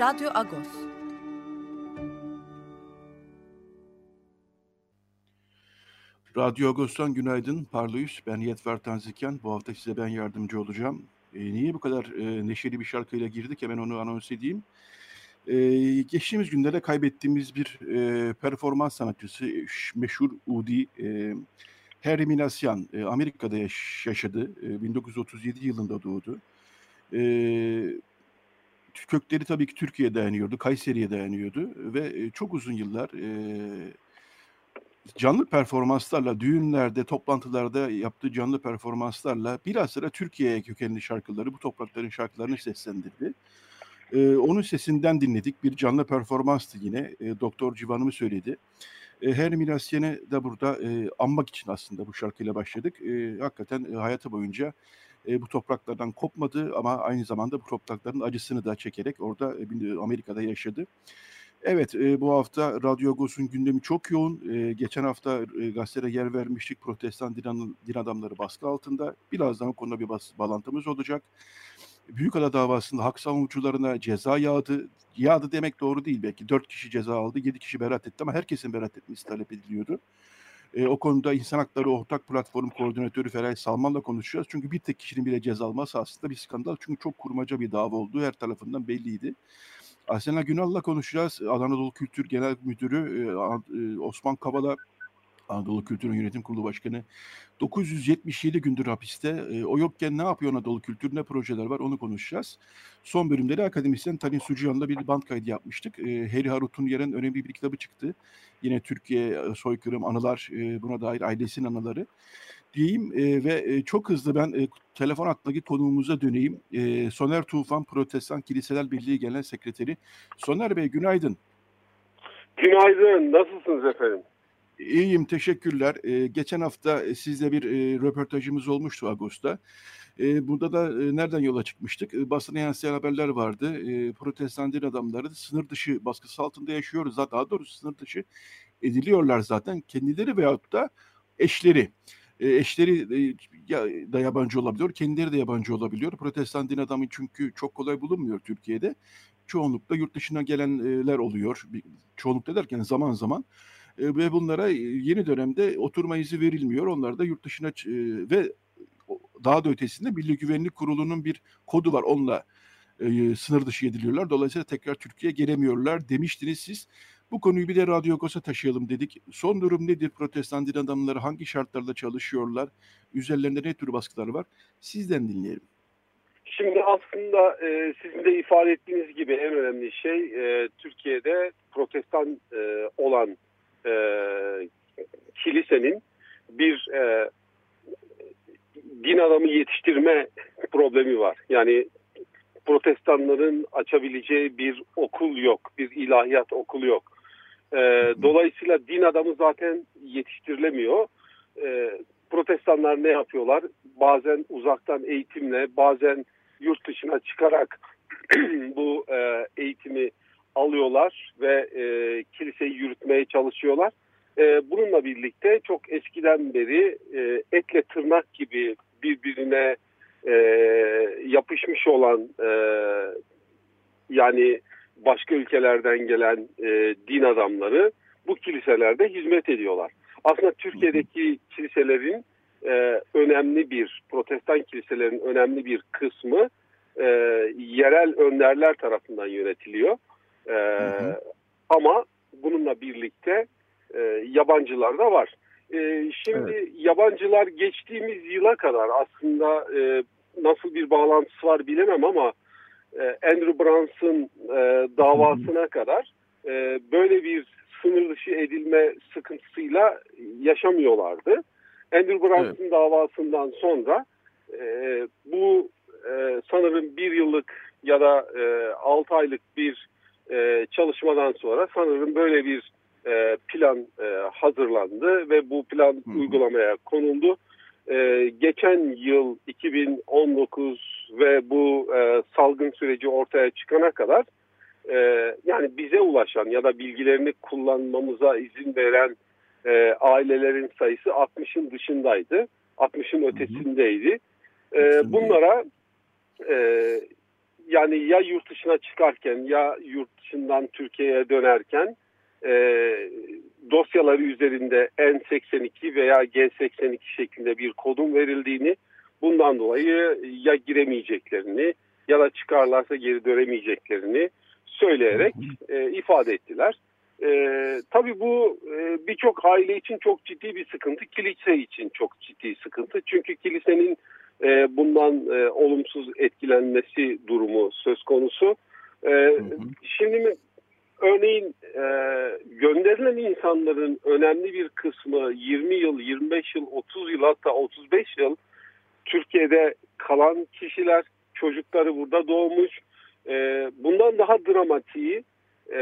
Radyo Agos. Radyo Agos'tan günaydın. Parlıyız. Ben Yetver Tanziken. Bu hafta size ben yardımcı olacağım. E, niye bu kadar e, neşeli bir şarkıyla girdik? Hemen onu anons edeyim. E, geçtiğimiz günlerde kaybettiğimiz bir e, performans sanatçısı, meşhur Udi e, Harry Minasyan, e, Amerika'da yaş- yaşadı. E, 1937 yılında doğdu. E, kökleri tabii ki Türkiye'ye dayanıyordu, Kayseri'ye dayanıyordu ve e, çok uzun yıllar e, canlı performanslarla, düğünlerde, toplantılarda yaptığı canlı performanslarla biraz sıra Türkiye'ye kökenli şarkıları, bu toprakların şarkılarını seslendirdi. E, onun sesinden dinledik. Bir canlı performanstı yine. Doktor Civan'ımı söyledi. Her Milasyen'e de burada anmak için aslında bu şarkıyla başladık. Hakikaten hayatı boyunca e, bu topraklardan kopmadı ama aynı zamanda bu toprakların acısını da çekerek orada e, Amerika'da yaşadı. Evet e, bu hafta Radyo Agos'un gündemi çok yoğun. E, geçen hafta e, gazetede yer vermiştik protestan din, din adamları baskı altında. Birazdan o konuda bir bas, bağlantımız olacak. Büyükada davasında hak savunucularına ceza yağdı. Yağdı demek doğru değil belki. Dört kişi ceza aldı, yedi kişi beraat etti ama herkesin beraat etmesi talep ediliyordu. E, o konuda İnsan Hakları Ortak Platform Koordinatörü Feray Salman'la konuşacağız. Çünkü bir tek kişinin bile ceza alması aslında bir skandal. Çünkü çok kurmaca bir dava olduğu her tarafından belliydi. Asena Günal'la konuşacağız. Anadolu Kültür Genel Müdürü e, Osman Kavala Anadolu Kültür Yönetim Kurulu Başkanı 977 gündür hapiste. E, o yokken ne yapıyor Anadolu Kültür, ne projeler var onu konuşacağız. Son bölümleri akademisyen Talin Sucuyan'la bir band kaydı yapmıştık. E, Harry Harut'un yeren önemli bir kitabı çıktı. Yine Türkiye soykırım, anılar, e, buna dair ailesinin anıları diyeyim e, ve e, çok hızlı ben e, telefon hattındaki konuğumuza döneyim. E, Soner Tufan Protestan Kiliseler Birliği Genel Sekreteri. Soner Bey günaydın. Günaydın, nasılsınız efendim? İyiyim, teşekkürler. Ee, geçen hafta sizle bir e, röportajımız olmuştu Ağustos'ta. E, burada da e, nereden yola çıkmıştık? E, basına yansıyan haberler vardı. E, protestan din adamları sınır dışı baskısı altında yaşıyoruz. Daha doğrusu sınır dışı ediliyorlar zaten. Kendileri veyahut da eşleri. E, eşleri e, da yabancı olabiliyor, kendileri de yabancı olabiliyor. Protestan din adamı çünkü çok kolay bulunmuyor Türkiye'de. Çoğunlukla yurt dışına gelenler oluyor. Çoğunlukla derken zaman zaman ve bunlara yeni dönemde oturma izni verilmiyor. Onlar da yurt dışına ve daha da ötesinde Milli Güvenlik Kurulu'nun bir kodu var. Onunla sınır dışı ediliyorlar. Dolayısıyla tekrar Türkiye'ye gelemiyorlar demiştiniz siz. Bu konuyu bir de Radyo Agos'a taşıyalım dedik. Son durum nedir? Protestan din adamları hangi şartlarda çalışıyorlar? Üzerlerinde ne tür baskılar var? Sizden dinleyelim. Şimdi aslında e, sizin de ifade ettiğiniz gibi en önemli şey e, Türkiye'de protestan e, olan e, kilisenin bir e, din adamı yetiştirme problemi var. Yani protestanların açabileceği bir okul yok, bir ilahiyat okulu yok. E, dolayısıyla din adamı zaten yetiştirilemiyor. E, protestanlar ne yapıyorlar? Bazen uzaktan eğitimle, bazen yurt dışına çıkarak bu e, eğitimi alıyorlar ve e, kiliseyi yürütmeye çalışıyorlar. E, bununla birlikte çok eskiden beri e, etle tırnak gibi birbirine e, yapışmış olan e, yani başka ülkelerden gelen e, din adamları bu kiliselerde hizmet ediyorlar. Aslında Türkiye'deki kiliselerin e, önemli bir, protestan kiliselerin önemli bir kısmı e, yerel önderler tarafından yönetiliyor. E, hı hı. Ama bununla birlikte e, yabancılar da var. E, şimdi evet. yabancılar geçtiğimiz yıla kadar aslında e, nasıl bir bağlantısı var bilemem ama e, Andrew Brunson e, davasına kadar e, böyle bir sınır dışı edilme sıkıntısıyla yaşamıyorlardı. Andrew Brunson evet. davasından sonra e, bu e, sanırım bir yıllık ya da e, 6 aylık bir e, çalışmadan sonra sanırım böyle bir e, plan e, hazırlandı ve bu plan hı hı. uygulamaya konuldu. E, geçen yıl 2019 ve bu e, salgın süreci ortaya çıkana kadar e, yani bize ulaşan ya da bilgilerini kullanmamıza izin veren e, ailelerin sayısı 60'ın dışındaydı. 60'ın ötesindeydi. E, bunlara e, yani ya yurt dışına çıkarken ya yurt dışından Türkiye'ye dönerken e, dosyaları üzerinde N82 veya G82 şeklinde bir kodun verildiğini bundan dolayı ya giremeyeceklerini ya da çıkarlarsa geri dönemeyeceklerini söyleyerek e, ifade ettiler. E, tabii bu e, birçok aile için çok ciddi bir sıkıntı, kilise için çok ciddi sıkıntı. Çünkü kilisenin e, bundan e, olumsuz etkilenmesi durumu söz konusu. E, hı hı. Şimdi örneğin e, gönderilen insanların önemli bir kısmı 20 yıl, 25 yıl, 30 yıl hatta 35 yıl Türkiye'de kalan kişiler, çocukları burada doğmuş. E, bundan daha dramatiği e,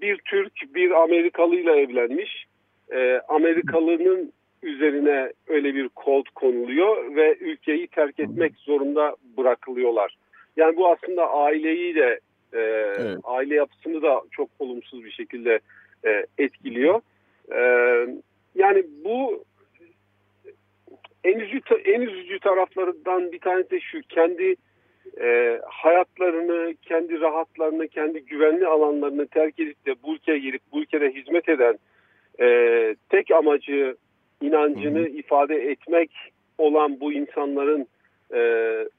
bir Türk bir Amerikalı ile evlenmiş. E, Amerikalının üzerine öyle bir kod konuluyor ve ülkeyi terk etmek zorunda bırakılıyorlar. Yani bu aslında aileyi de e, evet. aile yapısını da çok olumsuz bir şekilde e, etkiliyor. E, yani bu en üzücü, en üzücü taraflarından bir tanesi de şu kendi e, hayatlarını, kendi rahatlarını, kendi güvenli alanlarını terk edip de bu ülkeye gelip bu ülkede hizmet eden e, tek amacı inancını hı hı. ifade etmek olan bu insanların e,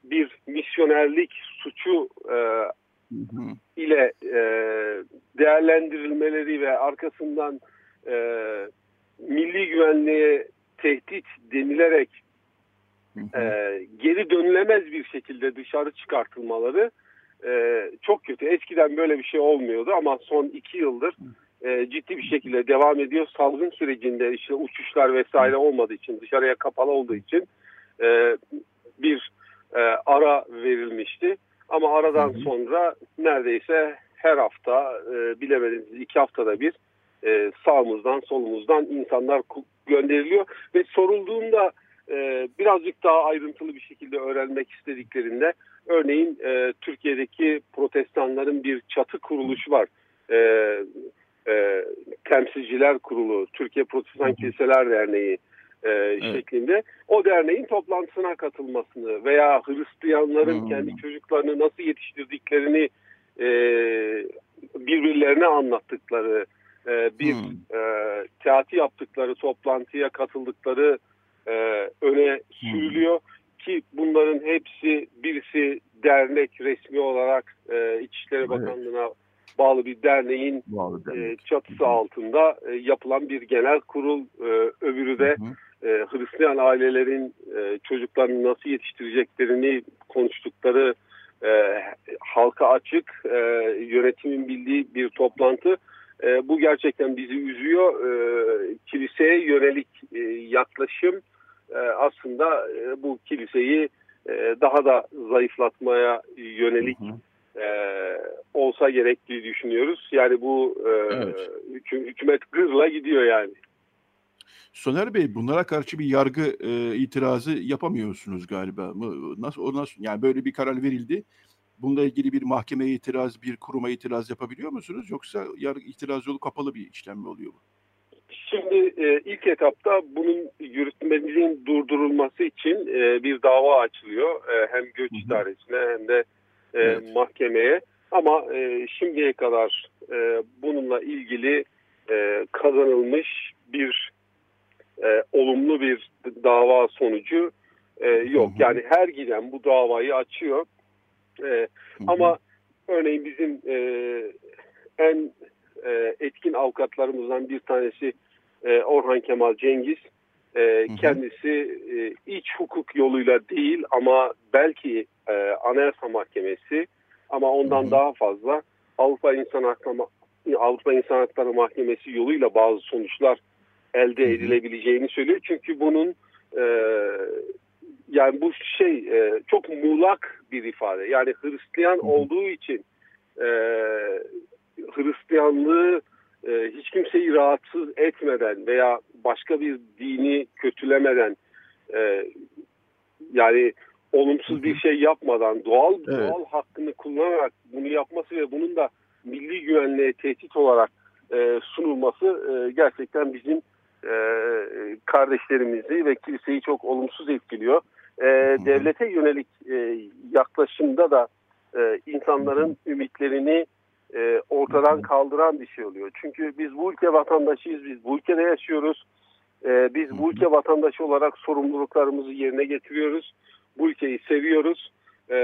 bir misyonerlik suçu e, hı hı. ile e, değerlendirilmeleri ve arkasından e, milli güvenliğe tehdit denilerek e, geri dönülemez bir şekilde dışarı çıkartılmaları e, çok kötü. Eskiden böyle bir şey olmuyordu ama son iki yıldır e, ciddi bir şekilde devam ediyor. Salgın sürecinde işte uçuşlar vesaire olmadığı için dışarıya kapalı olduğu için e, bir e, ara verilmişti. Ama aradan sonra neredeyse her hafta e, bilemediniz iki haftada bir e, sağımızdan solumuzdan insanlar gönderiliyor ve sorulduğunda e, birazcık daha ayrıntılı bir şekilde öğrenmek istediklerinde örneğin e, Türkiye'deki protestanların bir çatı kuruluşu var. E, e, Temsilciler Kurulu, Türkiye Protestan Kiliseler Derneği e, evet. şeklinde o derneğin toplantısına katılmasını veya Hristiyanların hmm. kendi çocuklarını nasıl yetiştirdiklerini e, birbirlerine anlattıkları e, bir hmm. e, teati yaptıkları toplantıya katıldıkları e, öne sürülüyor ki bunların hepsi birisi dernek resmi olarak e, İçişleri Bakanlığı'na bağlı bir derneğin bağlı dernek. e, çatısı altında e, yapılan bir genel kurul e, öbürü de hı hı. E, Hristiyan ailelerin e, çocuklarını nasıl yetiştireceklerini konuştukları e, halka açık e, yönetimin bildiği bir toplantı. E, bu gerçekten bizi üzüyor. E, kiliseye yönelik e, yaklaşım e, aslında e, bu kiliseyi e, daha da zayıflatmaya yönelik hı hı. E, olsa gerektiği düşünüyoruz. Yani bu e, evet. hükümet gırla gidiyor yani. Soner Bey bunlara karşı bir yargı e, itirazı yapamıyorsunuz galiba. Nasıl o nasıl yani böyle bir karar verildi. Bununla ilgili bir mahkemeye itiraz, bir kuruma itiraz yapabiliyor musunuz? Yoksa yargı itiraz yolu kapalı bir işlem mi oluyor bu? Şimdi e, ilk etapta bunun yürütmenin durdurulması için e, bir dava açılıyor. E, hem göç idaresine hem de e, evet. mahkemeye. Ama e, şimdiye kadar e, bununla ilgili e, kazanılmış bir e, olumlu bir dava sonucu e, yok. Yani her giden bu davayı açıyor. E, ama örneğin bizim e, en e, etkin avukatlarımızdan bir tanesi e, Orhan Kemal Cengiz. E, kendisi e, iç hukuk yoluyla değil ama belki e, Anayasa Mahkemesi ama ondan hı hı. daha fazla Avrupa İnsan Hakları Avrupa İnsan Hakları Mahkemesi yoluyla bazı sonuçlar elde edilebileceğini söylüyor. Çünkü bunun e, yani bu şey e, çok muğlak bir ifade. Yani Hristiyan olduğu için e, Hristiyanlığı e, hiç kimseyi rahatsız etmeden veya başka bir dini kötülemeden e, yani olumsuz bir şey yapmadan doğal evet. doğal hakkını kullanarak bunu yapması ve bunun da milli güvenliğe tehdit olarak e, sunulması e, gerçekten bizim e, kardeşlerimizi ve kiliseyi çok olumsuz etkiliyor. E, devlete yönelik e, yaklaşımda da e, insanların ümitlerini e, ortadan kaldıran bir şey oluyor. Çünkü biz bu ülke vatandaşıyız, biz bu ülkede yaşıyoruz. E, biz bu ülke vatandaşı olarak sorumluluklarımızı yerine getiriyoruz. Bu ülkeyi seviyoruz. E,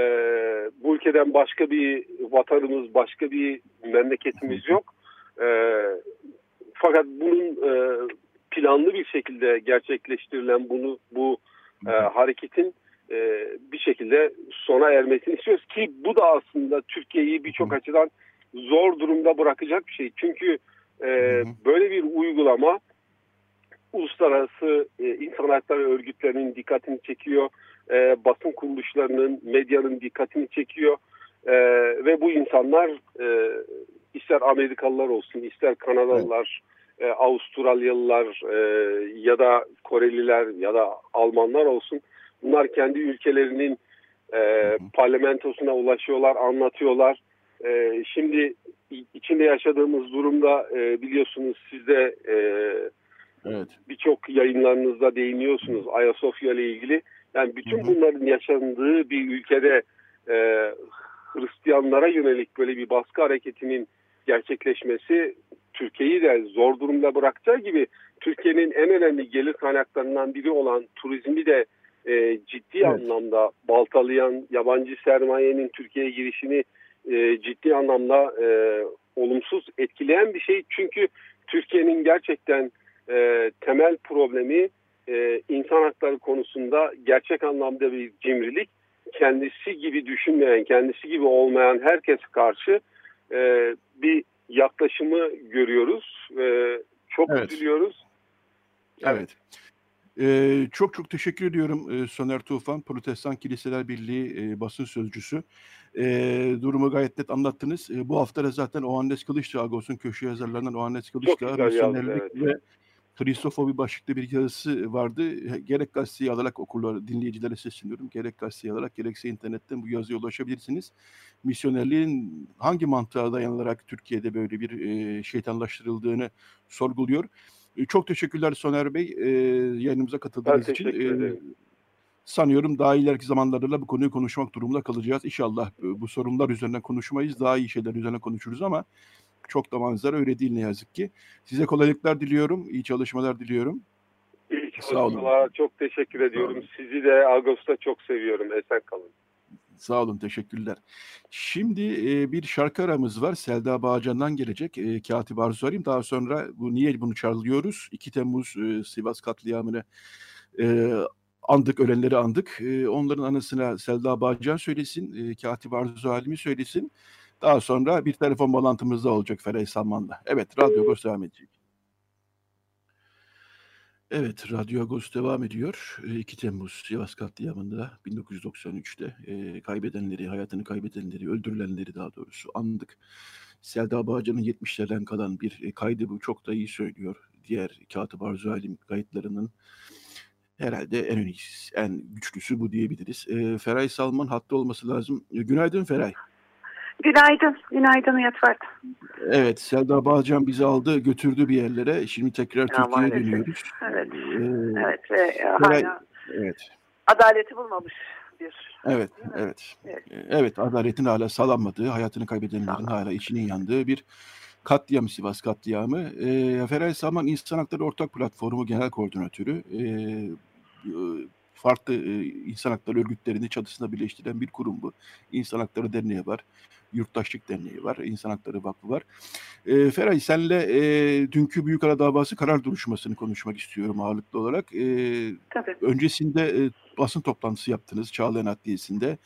bu ülkeden başka bir vatanımız, başka bir memleketimiz yok. E, fakat bunun e, planlı bir şekilde gerçekleştirilen bunu bu e, hareketin e, bir şekilde sona ermesini istiyoruz ki bu da aslında Türkiye'yi birçok açıdan zor durumda bırakacak bir şey. Çünkü e, böyle bir uygulama uluslararası e, insan hakları örgütlerinin dikkatini çekiyor. E, basın kuruluşlarının, medyanın dikkatini çekiyor. E, ve bu insanlar e, ister Amerikalılar olsun, ister Kanadalılar, evet. e, Avustralyalılar e, ya da Koreliler ya da Almanlar olsun. Bunlar kendi ülkelerinin e, parlamentosuna ulaşıyorlar, anlatıyorlar e, şimdi içinde yaşadığımız durumda e, biliyorsunuz siz de e, evet. birçok yayınlarınızda değiniyorsunuz Ayasofya ile ilgili. Yani bütün bunların yaşandığı bir ülkede e, Hristiyanlara yönelik böyle bir baskı hareketinin gerçekleşmesi Türkiye'yi de zor durumda bırakacağı gibi Türkiye'nin en önemli gelir kaynaklarından biri olan turizmi de e, ciddi evet. anlamda baltalayan yabancı sermayenin Türkiye'ye girişini e, ciddi anlamda e, olumsuz etkileyen bir şey. Çünkü Türkiye'nin gerçekten e, temel problemi e, insan hakları konusunda gerçek anlamda bir cimrilik. Kendisi gibi düşünmeyen, kendisi gibi olmayan herkes karşı e, bir yaklaşımı görüyoruz. E, çok evet. üzülüyoruz. Evet. evet. Ee, çok çok teşekkür ediyorum e, Soner Tufan, Protestan Kiliseler Birliği e, basın sözcüsü. E, durumu gayet net anlattınız. E, bu hafta da zaten Ohannes Kılıçdağı, Agos'un köşe yazarlarından Ohannes Kılıçdağı, misyonerlik ve Kristofobi başlıklı bir yazısı vardı. Gerek gazeteyi alarak okurlar, dinleyicilere sesleniyorum. Gerek gazeteyi alarak gerekse internetten bu yazıya ulaşabilirsiniz. Misyonerliğin hangi mantığa dayanarak Türkiye'de böyle bir e, şeytanlaştırıldığını sorguluyor. E, çok teşekkürler Soner Bey e, yayınımıza katıldığınız için. E, sanıyorum daha ileriki zamanlarda da bu konuyu konuşmak durumunda kalacağız. İnşallah bu sorunlar üzerinden konuşmayız. Daha iyi şeyler üzerine konuşuruz ama çok da manzara öyle değil ne yazık ki. Size kolaylıklar diliyorum. iyi çalışmalar diliyorum. İyi çalışmalar. Çok teşekkür ediyorum. Sizi de Ağustos'ta çok seviyorum. Esen kalın. Sağ olun, teşekkürler. Şimdi e, bir şarkı aramız var. Selda Bağcan'dan gelecek. E, Katip Arzu Arayım. Daha sonra bu niye bunu çalıyoruz? 2 Temmuz e, Sivas katliamını e, andık, ölenleri andık. E, onların anısına Selda Bağcan söylesin, e, Katip Arzu Halimi söylesin. Daha sonra bir telefon bağlantımız da olacak Feray Salman'la. Evet, Radyo Agos devam edecek. Evet, Radyo Agos devam ediyor. 2 Temmuz Sivas katliamında 1993'te e, kaybedenleri, hayatını kaybedenleri, öldürülenleri daha doğrusu andık. Selda Bağcan'ın 70'lerden kalan bir e, kaydı bu çok da iyi söylüyor. Diğer Katip Arzu Halim kayıtlarının herhalde en en güçlüsü bu diyebiliriz. E, Feray Salman hatta olması lazım. Günaydın Feray. Günaydın Yatvat. Evet, Selda Bağcan bizi aldı, götürdü bir yerlere. Şimdi tekrar Türkiye'ye dönüyoruz. Evet, ee, evet ve Feray, hala evet. adaleti bulmamış bir. Evet, evet. Evet, evet adaletin hala sağlanmadığı, hayatını kaybedenlerin hala içinin yandığı bir katliam Sivas katliamı. E, Feray Salman İnsan Hakları Ortak Platformu Genel Koordinatörü. E, farklı e, insan hakları örgütlerini çatısında birleştiren bir kurum bu. İnsan Hakları Derneği var. Yurttaşlık Derneği var, İnsan Hakları Vakfı var. E, Feray senle e, dünkü Büyükara davası karar duruşmasını konuşmak istiyorum ağırlıklı olarak. E, Tabii. Öncesinde e, basın toplantısı yaptınız Çağlayan Adliyesi'nde.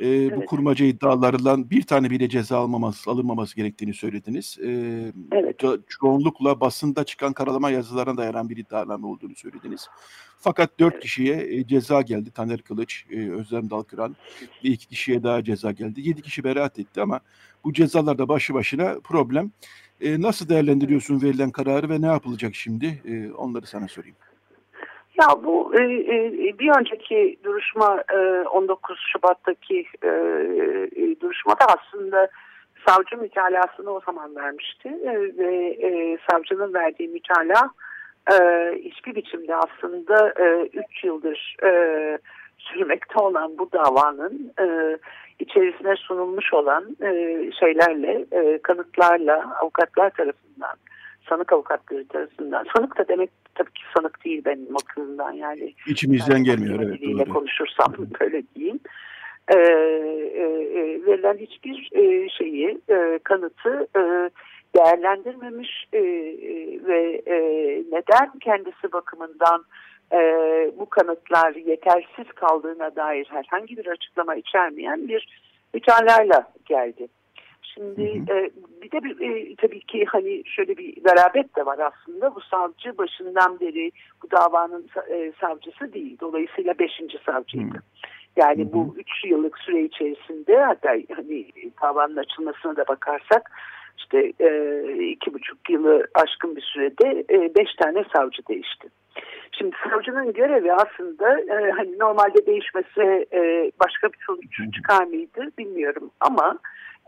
E, evet. Bu kurmaca iddialarından bir tane bile ceza almaması, alınmaması gerektiğini söylediniz. E, evet. Çoğunlukla basında çıkan karalama yazılarına dayanan bir iddianame olduğunu söylediniz. Fakat dört evet. kişiye ceza geldi. Taner Kılıç, Özlem Dalkıran ve iki kişiye daha ceza geldi. Yedi kişi beraat etti ama bu cezalar da başı başına problem. E, nasıl değerlendiriyorsun verilen kararı ve ne yapılacak şimdi? E, onları sana sorayım. Ya bu e, e, bir önceki duruşma e, 19 Şubat'taki e, e, duruşmada aslında savcı mütalasını o zaman vermişti. E, ve e, savcının verdiği mütala e, hiçbir biçimde aslında 3 e, yıldır e, sürmekte olan bu davanın e, içerisine sunulmuş olan e, şeylerle, e, kanıtlarla avukatlar tarafından, sanık avukatları tarafından, sanık da demek tabii ki sanık değil benim bakımından yani. İçimizden yani, gelmiyor evet doğru. konuşursam böyle diyeyim. E, e, e, verilen hiçbir e, şeyi, e, kanıtı e, değerlendirmemiş e, e, ve e, neden kendisi bakımından e, bu kanıtlar yetersiz kaldığına dair herhangi bir açıklama içermeyen bir mütalayla geldi. Şimdi hı hı. E, bir de bir, e, tabii ki hani şöyle bir garabet de var aslında. Bu savcı başından beri bu davanın e, savcısı değil. Dolayısıyla beşinci savcıydı. Hı. Yani hı hı. bu üç yıllık süre içerisinde hatta hani davanın açılmasına da bakarsak işte e, iki buçuk yılı aşkın bir sürede e, beş tane savcı değişti. Şimdi savcının görevi aslında e, hani normalde değişmesi e, başka bir sonuç çıkar mıydı bilmiyorum ama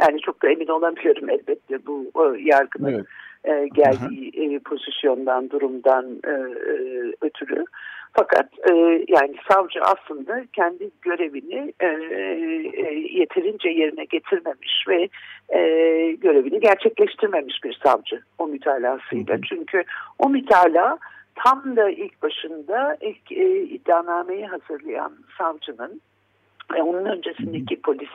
yani çok da emin olamıyorum elbette bu e, yargının evet. e, geldiği e, pozisyondan, durumdan e, e, ötürü. Fakat e, yani savcı aslında kendi görevini e, e, yeterince yerine getirmemiş ve e, görevini gerçekleştirmemiş bir savcı o mütalasıyla. Hı hı. Çünkü o mütala tam da ilk başında ilk e, iddianameyi hazırlayan savcının ve onun öncesindeki polis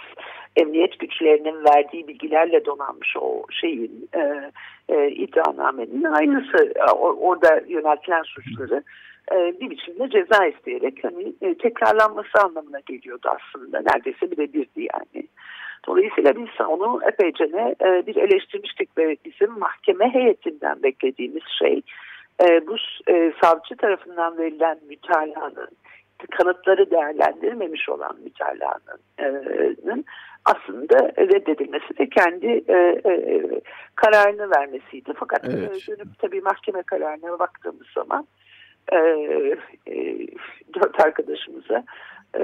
emniyet güçlerinin verdiği bilgilerle donanmış o şeyin e, e, iddianamenin aynısı e, orada yöneltilen suçları e, bir biçimde ceza isteyerek hani e, tekrarlanması anlamına geliyordu aslında neredeyse birebirdi yani. Dolayısıyla biz onu epeyce ne e, bir eleştirmiştik ve bizim mahkeme heyetinden beklediğimiz şey e, bu e, savcı tarafından verilen mütalanın kanıtları değerlendirmemiş olan mütalanın e, aslında reddedilmesi ve kendi e, e, kararını vermesiydi. Fakat evet. dönüp tabii mahkeme kararına baktığımız zaman e, e, dört arkadaşımıza e,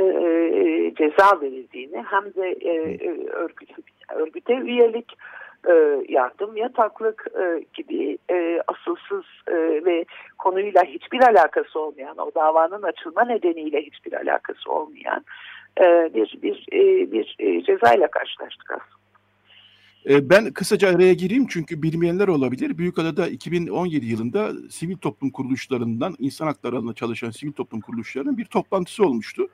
ceza verildiğini hem de e, örgüt, örgüte üyelik e, yardım, yataklık e, gibi e, asılsız ve konuyla hiçbir alakası olmayan, o davanın açılma nedeniyle hiçbir alakası olmayan bir bir bir cezayla karşılaştık aslında. Ben kısaca araya gireyim çünkü bilmeyenler olabilir. Büyükada'da 2017 yılında sivil toplum kuruluşlarından, insan hakları alanında çalışan sivil toplum kuruluşlarının bir toplantısı olmuştu.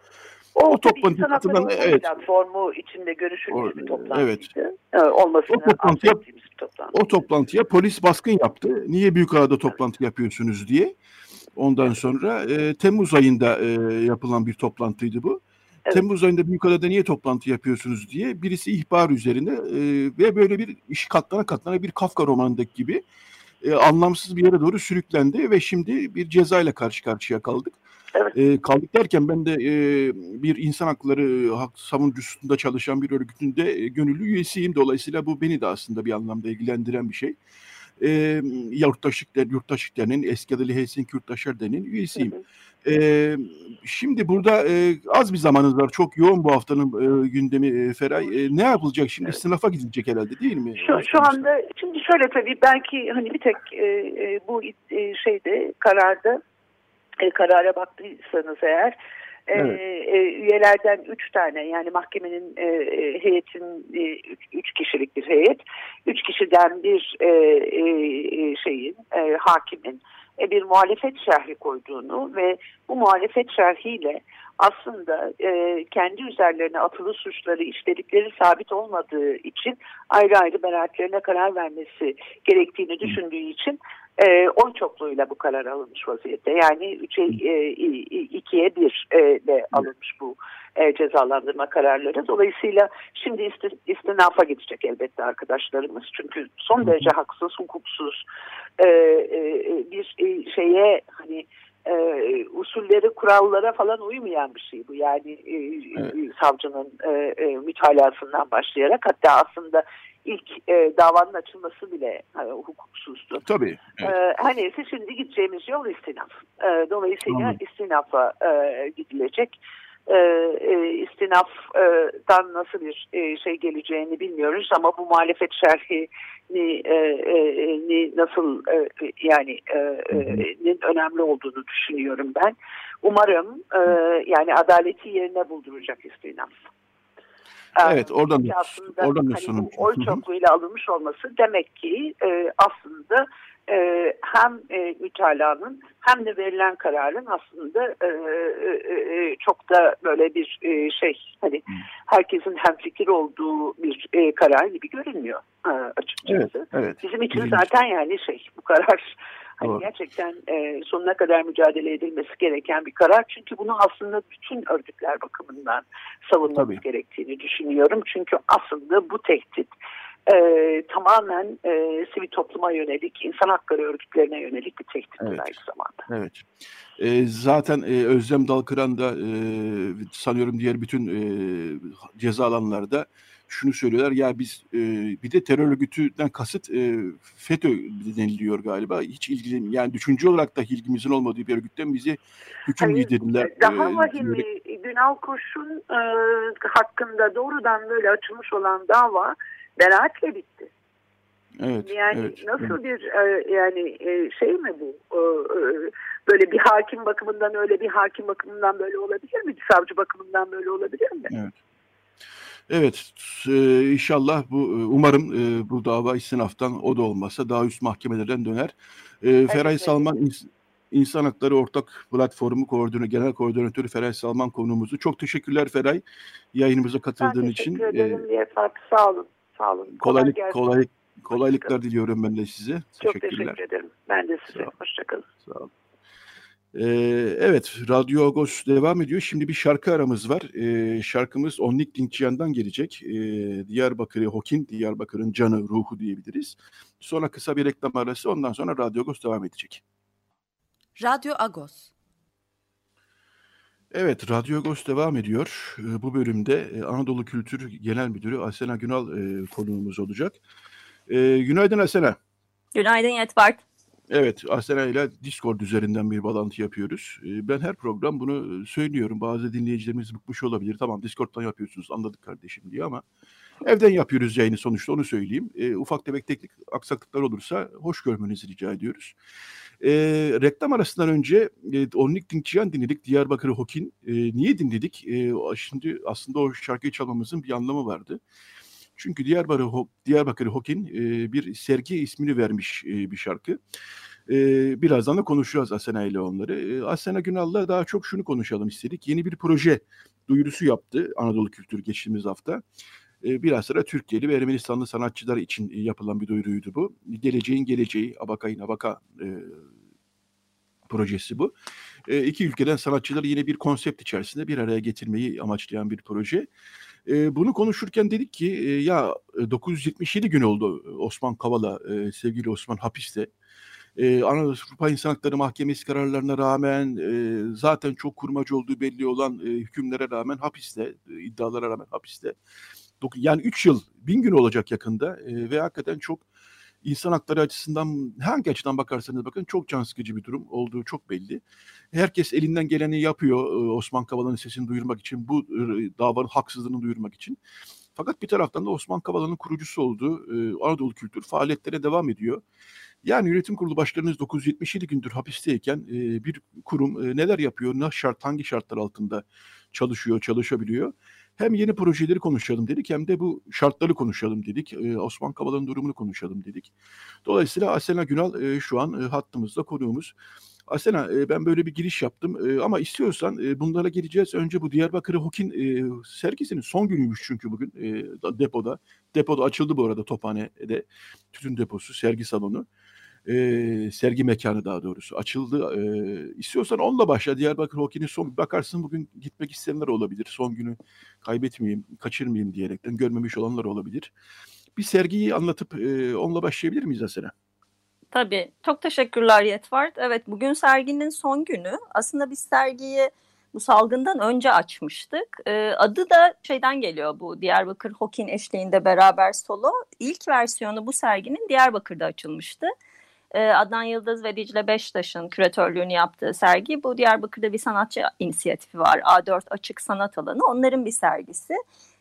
O, o toplantı katılan evet. platformu içinde görüşülmüş bir toplantıydı. Evet. Olmasını o toplantıya, bir toplantı. O toplantıya polis baskın yaptı. Niye Büyükada'da toplantı yapıyorsunuz diye. Ondan sonra e, Temmuz ayında e, yapılan bir toplantıydı bu. Evet. Temmuz ayında Büyükada'da niye toplantı yapıyorsunuz diye birisi ihbar üzerine e, ve böyle bir iş katlana katlana bir Kafka romanındaki gibi e, anlamsız bir yere doğru sürüklendi ve şimdi bir cezayla karşı karşıya kaldık. Evet. E, kaldık derken ben de e, bir insan hakları hak savunucusunda çalışan bir örgütünde e, gönüllü üyesiyim. Dolayısıyla bu beni de aslında bir anlamda ilgilendiren bir şey. E, Yurttaşlık, Yurttaşlık Derneği'nin eski adıyla Helsinki Yurttaşlar Derneği'nin üyesiyim. Hı hı. E, şimdi burada e, az bir zamanınız var. Çok yoğun bu haftanın e, gündemi e, Feray. E, ne yapılacak şimdi? Evet. Sınafa gidilecek herhalde değil mi? Şu, şu anda şimdi şöyle tabii belki hani bir tek e, e, bu e, şeyde kararda e, karara baktıysanız eğer e, evet. e, üyelerden üç tane yani mahkemenin e, e heyetin e, üç, üç kişilik bir heyet üç kişiden bir e, e, şeyin e, hakimin e, bir muhalefet şerhi koyduğunu ve bu muhalefet şerhiyle aslında e, kendi üzerlerine atılı suçları işledikleri sabit olmadığı için ayrı ayrı beraatlerine karar vermesi gerektiğini düşündüğü için e, oy çokluğuyla bu karar alınmış vaziyette. Yani 3'e e, 2'ye 1 e, de alınmış bu e, cezalandırma kararları. Dolayısıyla şimdi isti, istinafa gidecek elbette arkadaşlarımız. Çünkü son derece haksız, hukuksuz e, e, bir e, şeye hani e, usulleri, kurallara falan uymayan bir şey bu. Yani e, evet. savcının e, e, mütalasından başlayarak hatta aslında ilk e, davanın açılması bile e, hukuksuzdu. Tabii. Evet. E, hani şimdi gideceğimiz yol istinaf. E, dolayısıyla tamam. istinafa e, gidilecek e, e, istinaftan nasıl bir e, şey geleceğini bilmiyoruz ama bu muhalefet şerhini e, e, nasıl e, yani e, e, önemli olduğunu düşünüyorum ben. Umarım e, yani adaleti yerine bulduracak istinaf. Evet oradan aslında oradan hani bu oy çokluğuyla alınmış olması demek ki e, aslında e, hem e, mütalanın hem de verilen kararın aslında e, e, e, çok da böyle bir e, şey hani herkesin hemfikir olduğu bir e, karar gibi görünmüyor e, açıkçası. Evet, evet. Bizim için Bizim zaten yani şey bu karar hani Doğru. gerçekten e, sonuna kadar mücadele edilmesi gereken bir karar. Çünkü bunu aslında bütün örgütler bakımından savunmamız gerektiğini düşünüyorum. Çünkü aslında bu tehdit e, tamamen e, sivil topluma yönelik, insan hakları örgütlerine yönelik bir tehdit evet. aynı zamanda. Evet. E, zaten e, Özlem Dalkıran da e, sanıyorum diğer bütün e, ceza alanlarda şunu söylüyorlar ya biz e, bir de terör örgütünden kasıt e, FETÖ deniliyor galiba. Hiç ilgilen yani düşünce olarak da ilgimizin olmadığı bir örgütten bizi hüküm Hayır, giydirdiler. Daha e, vahimi Günal Kurşun e, hakkında doğrudan böyle açılmış olan dava beraatle bitti. Evet, yani evet, nasıl evet. bir e, yani e, şey mi bu? E, böyle bir hakim bakımından öyle bir hakim bakımından böyle olabilir mi? Bir savcı bakımından böyle olabilir mi? Evet. Evet, e, inşallah bu umarım e, bu dava istinaftan o da olmazsa daha üst mahkemelerden döner. E, evet, Feray evet. Salman ins İnsan Hakları Ortak Platformu Koordinatörü, Genel Koordinatörü Feray Salman konuğumuzu. Çok teşekkürler Feray yayınımıza katıldığın ben için. Teşekkür ederim ee. Sağ olun. Sağ olun. Kolaylık, Kolay kolaylık, kolaylıklar diliyorum ben de size. Çok teşekkür ederim. Ben de size. Hoşçakalın. Sağ olun. Ee, evet, Radyo Agos devam ediyor. Şimdi bir şarkı aramız var. Ee, şarkımız Onnik Dinkçiyan'dan gelecek. Ee, Diyarbakır'ı Hokin, Diyarbakır'ın canı, ruhu diyebiliriz. Sonra kısa bir reklam arası, ondan sonra Radyo Agos devam edecek. Radyo Agos. Evet, Radyo Agos devam ediyor. Bu bölümde Anadolu Kültür Genel Müdürü Asena Günal konuğumuz olacak. Günaydın Asena. Günaydın Yetbart. Evet, Asena ile Discord üzerinden bir bağlantı yapıyoruz. Ben her program bunu söylüyorum. Bazı dinleyicilerimiz bıkmış olabilir. Tamam Discord'dan yapıyorsunuz anladık kardeşim diye ama evden yapıyoruz yayını sonuçta onu söyleyeyim. Ufak tefek teknik aksaklıklar olursa hoş görmenizi rica ediyoruz. E, reklam arasından önce e, Onnik Dinkçiyan dinledik. Diyarbakır Hokin. E, niye dinledik? E, şimdi aslında o şarkıyı çalmamızın bir anlamı vardı. Çünkü Diyarbakır, Diyarbakır Hokin e, bir sergi ismini vermiş e, bir şarkı. E, birazdan da konuşacağız Asena ile onları. E, Asena Günal'la daha çok şunu konuşalım istedik. Yeni bir proje duyurusu yaptı Anadolu Kültür geçtiğimiz hafta. E, biraz sonra Türkiye'li ve Ermenistanlı sanatçılar için yapılan bir duyuruydu bu. Geleceğin geleceği, Abakay'ın Abaka e, projesi bu. E, iki ülkeden sanatçıları yine bir konsept içerisinde bir araya getirmeyi amaçlayan bir proje. E, bunu konuşurken dedik ki e, ya 977 gün oldu Osman Kavala, e, sevgili Osman hapiste. Ee, Avrupa İnsan Hakları Mahkemesi kararlarına rağmen e, zaten çok kurmacı olduğu belli olan e, hükümlere rağmen hapiste, e, iddialara rağmen hapiste yani 3 yıl, bin gün olacak yakında e, ve hakikaten çok insan hakları açısından hangi açıdan bakarsanız bakın çok can sıkıcı bir durum olduğu çok belli. Herkes elinden geleni yapıyor e, Osman Kavala'nın sesini duyurmak için, bu e, davanın haksızlığını duyurmak için. Fakat bir taraftan da Osman Kavala'nın kurucusu olduğu e, Anadolu Kültür faaliyetlere devam ediyor. Yani yönetim kurulu başlarınız 977 gündür hapisteyken e, bir kurum e, neler yapıyor, ne şart, hangi şartlar altında çalışıyor, çalışabiliyor hem yeni projeleri konuşalım dedik hem de bu şartları konuşalım dedik. Ee, Osman Kavala'nın durumunu konuşalım dedik. Dolayısıyla Asena Günal e, şu an e, hattımızda konuğumuz. Asena e, ben böyle bir giriş yaptım e, ama istiyorsan e, bunlara geleceğiz. Önce bu Diyarbakır Hokin e, sergisinin son günüymüş çünkü bugün e, depoda. Depoda açıldı bu arada Tophane'de tütün deposu, sergi salonu. E, sergi mekanı daha doğrusu açıldı. E, istiyorsan onunla başla. Diyarbakır Hockey'nin son bakarsın bugün gitmek isteyenler olabilir. Son günü kaybetmeyeyim, kaçırmayayım diyerekten görmemiş olanlar olabilir. Bir sergiyi anlatıp e, onunla başlayabilir miyiz Asena? Tabii. Çok teşekkürler Yetvart. Evet bugün serginin son günü. Aslında biz sergiyi bu salgından önce açmıştık. Ee, adı da şeyden geliyor bu Diyarbakır Hokin eşliğinde beraber solo. İlk versiyonu bu serginin Diyarbakır'da açılmıştı. Ee, Adnan Yıldız ve Dicle Beştaş'ın küratörlüğünü yaptığı sergi. Bu Diyarbakır'da bir sanatçı inisiyatifi var. A4 Açık Sanat Alanı. Onların bir sergisi.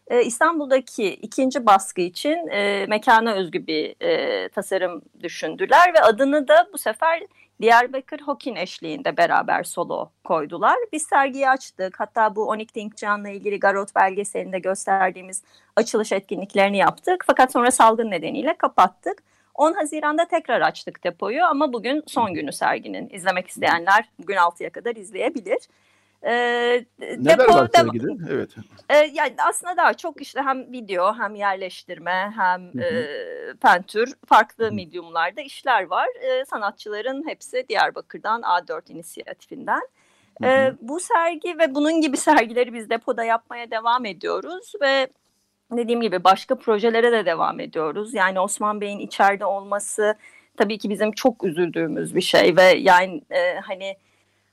Ee, İstanbul'daki ikinci baskı için e, mekana özgü bir e, tasarım düşündüler ve adını da bu sefer Diyarbakır Hokin eşliğinde beraber solo koydular. Biz sergiyi açtık. Hatta bu Onik Dinkcan'la ilgili Garot belgeselinde gösterdiğimiz açılış etkinliklerini yaptık. Fakat sonra salgın nedeniyle kapattık. 10 Haziran'da tekrar açtık depoyu ama bugün son günü serginin. İzlemek isteyenler bugün 6'ya kadar izleyebilir. Ee, Neler var sergide? Evet. E, yani aslında daha çok işte hem video hem yerleştirme hem hı hı. e, pentür farklı hı. mediumlarda işler var. E, sanatçıların hepsi Diyarbakır'dan A4 inisiyatifinden. E, bu sergi ve bunun gibi sergileri biz depoda yapmaya devam ediyoruz ve dediğim gibi başka projelere de devam ediyoruz. Yani Osman Bey'in içeride olması tabii ki bizim çok üzüldüğümüz bir şey ve yani e, hani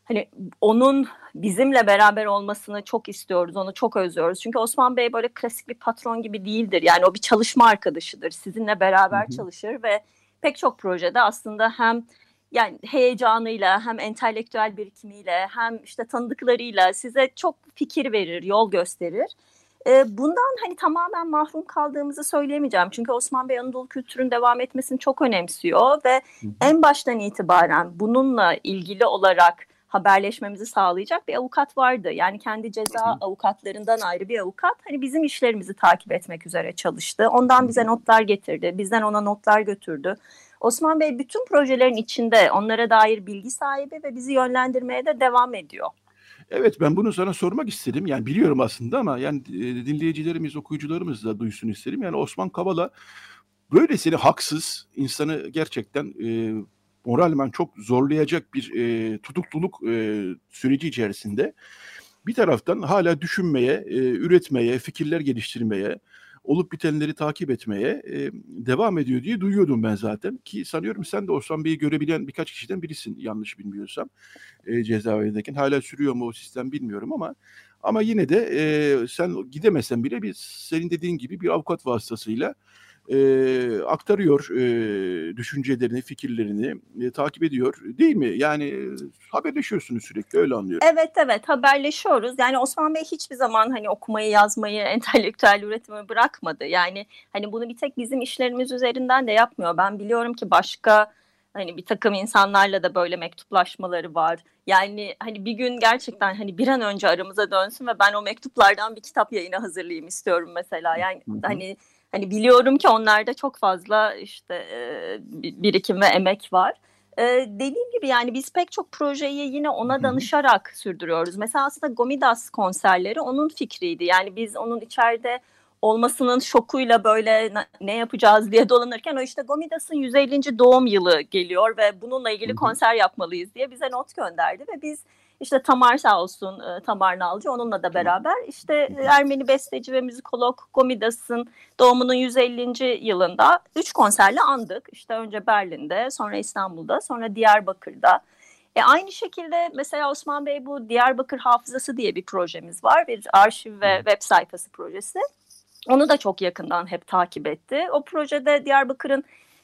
hani onun bizimle beraber olmasını çok istiyoruz, onu çok özlüyoruz. Çünkü Osman Bey böyle klasik bir patron gibi değildir. Yani o bir çalışma arkadaşıdır. Sizinle beraber hı hı. çalışır ve pek çok projede aslında hem yani heyecanıyla hem entelektüel birikimiyle hem işte tanıdıklarıyla size çok fikir verir, yol gösterir. Bundan hani tamamen mahrum kaldığımızı söyleyemeyeceğim. Çünkü Osman Bey Anadolu kültürün devam etmesini çok önemsiyor ve en baştan itibaren bununla ilgili olarak haberleşmemizi sağlayacak bir avukat vardı. Yani kendi ceza avukatlarından ayrı bir avukat hani bizim işlerimizi takip etmek üzere çalıştı. Ondan bize notlar getirdi. Bizden ona notlar götürdü. Osman Bey bütün projelerin içinde onlara dair bilgi sahibi ve bizi yönlendirmeye de devam ediyor. Evet ben bunu sana sormak istedim. Yani biliyorum aslında ama yani e, dinleyicilerimiz, okuyucularımız da duysun isterim. Yani Osman Kavala böylesine haksız, insanı gerçekten e, moralmen çok zorlayacak bir e, tutukluluk e, süreci içerisinde bir taraftan hala düşünmeye, e, üretmeye, fikirler geliştirmeye, olup bitenleri takip etmeye e, devam ediyor diye duyuyordum ben zaten. Ki sanıyorum sen de Osman Bey'i görebilen birkaç kişiden birisin yanlış bilmiyorsam e, cezaevindeyken. Hala sürüyor mu o sistem bilmiyorum ama ama yine de e, sen gidemesen bile bir senin dediğin gibi bir avukat vasıtasıyla e, aktarıyor e, düşüncelerini, fikirlerini e, takip ediyor değil mi? Yani haberleşiyorsunuz sürekli öyle anlıyorum. Evet evet haberleşiyoruz. Yani Osman Bey hiçbir zaman hani okumayı, yazmayı, entelektüel üretimi bırakmadı. Yani hani bunu bir tek bizim işlerimiz üzerinden de yapmıyor. Ben biliyorum ki başka hani bir takım insanlarla da böyle mektuplaşmaları var. Yani hani bir gün gerçekten hani bir an önce aramıza dönsün ve ben o mektuplardan bir kitap yayını hazırlayayım istiyorum mesela. Yani hani Hani biliyorum ki onlarda çok fazla işte e, birikim ve emek var. E, dediğim gibi yani biz pek çok projeyi yine ona danışarak sürdürüyoruz. Mesela aslında Gomidas konserleri onun fikriydi. Yani biz onun içeride olmasının şokuyla böyle ne yapacağız diye dolanırken o işte Gomidas'ın 150. doğum yılı geliyor ve bununla ilgili konser yapmalıyız diye bize not gönderdi ve biz işte Tamar sağ olsun e, Tamar Nalcı onunla da beraber işte Ermeni besteci ve müzikolog Gomidas'ın doğumunun 150. yılında 3 konserle andık. İşte önce Berlin'de sonra İstanbul'da sonra Diyarbakır'da. E aynı şekilde mesela Osman Bey bu Diyarbakır Hafızası diye bir projemiz var. Bir arşiv ve web sayfası projesi. Onu da çok yakından hep takip etti. O projede Diyarbakır'ın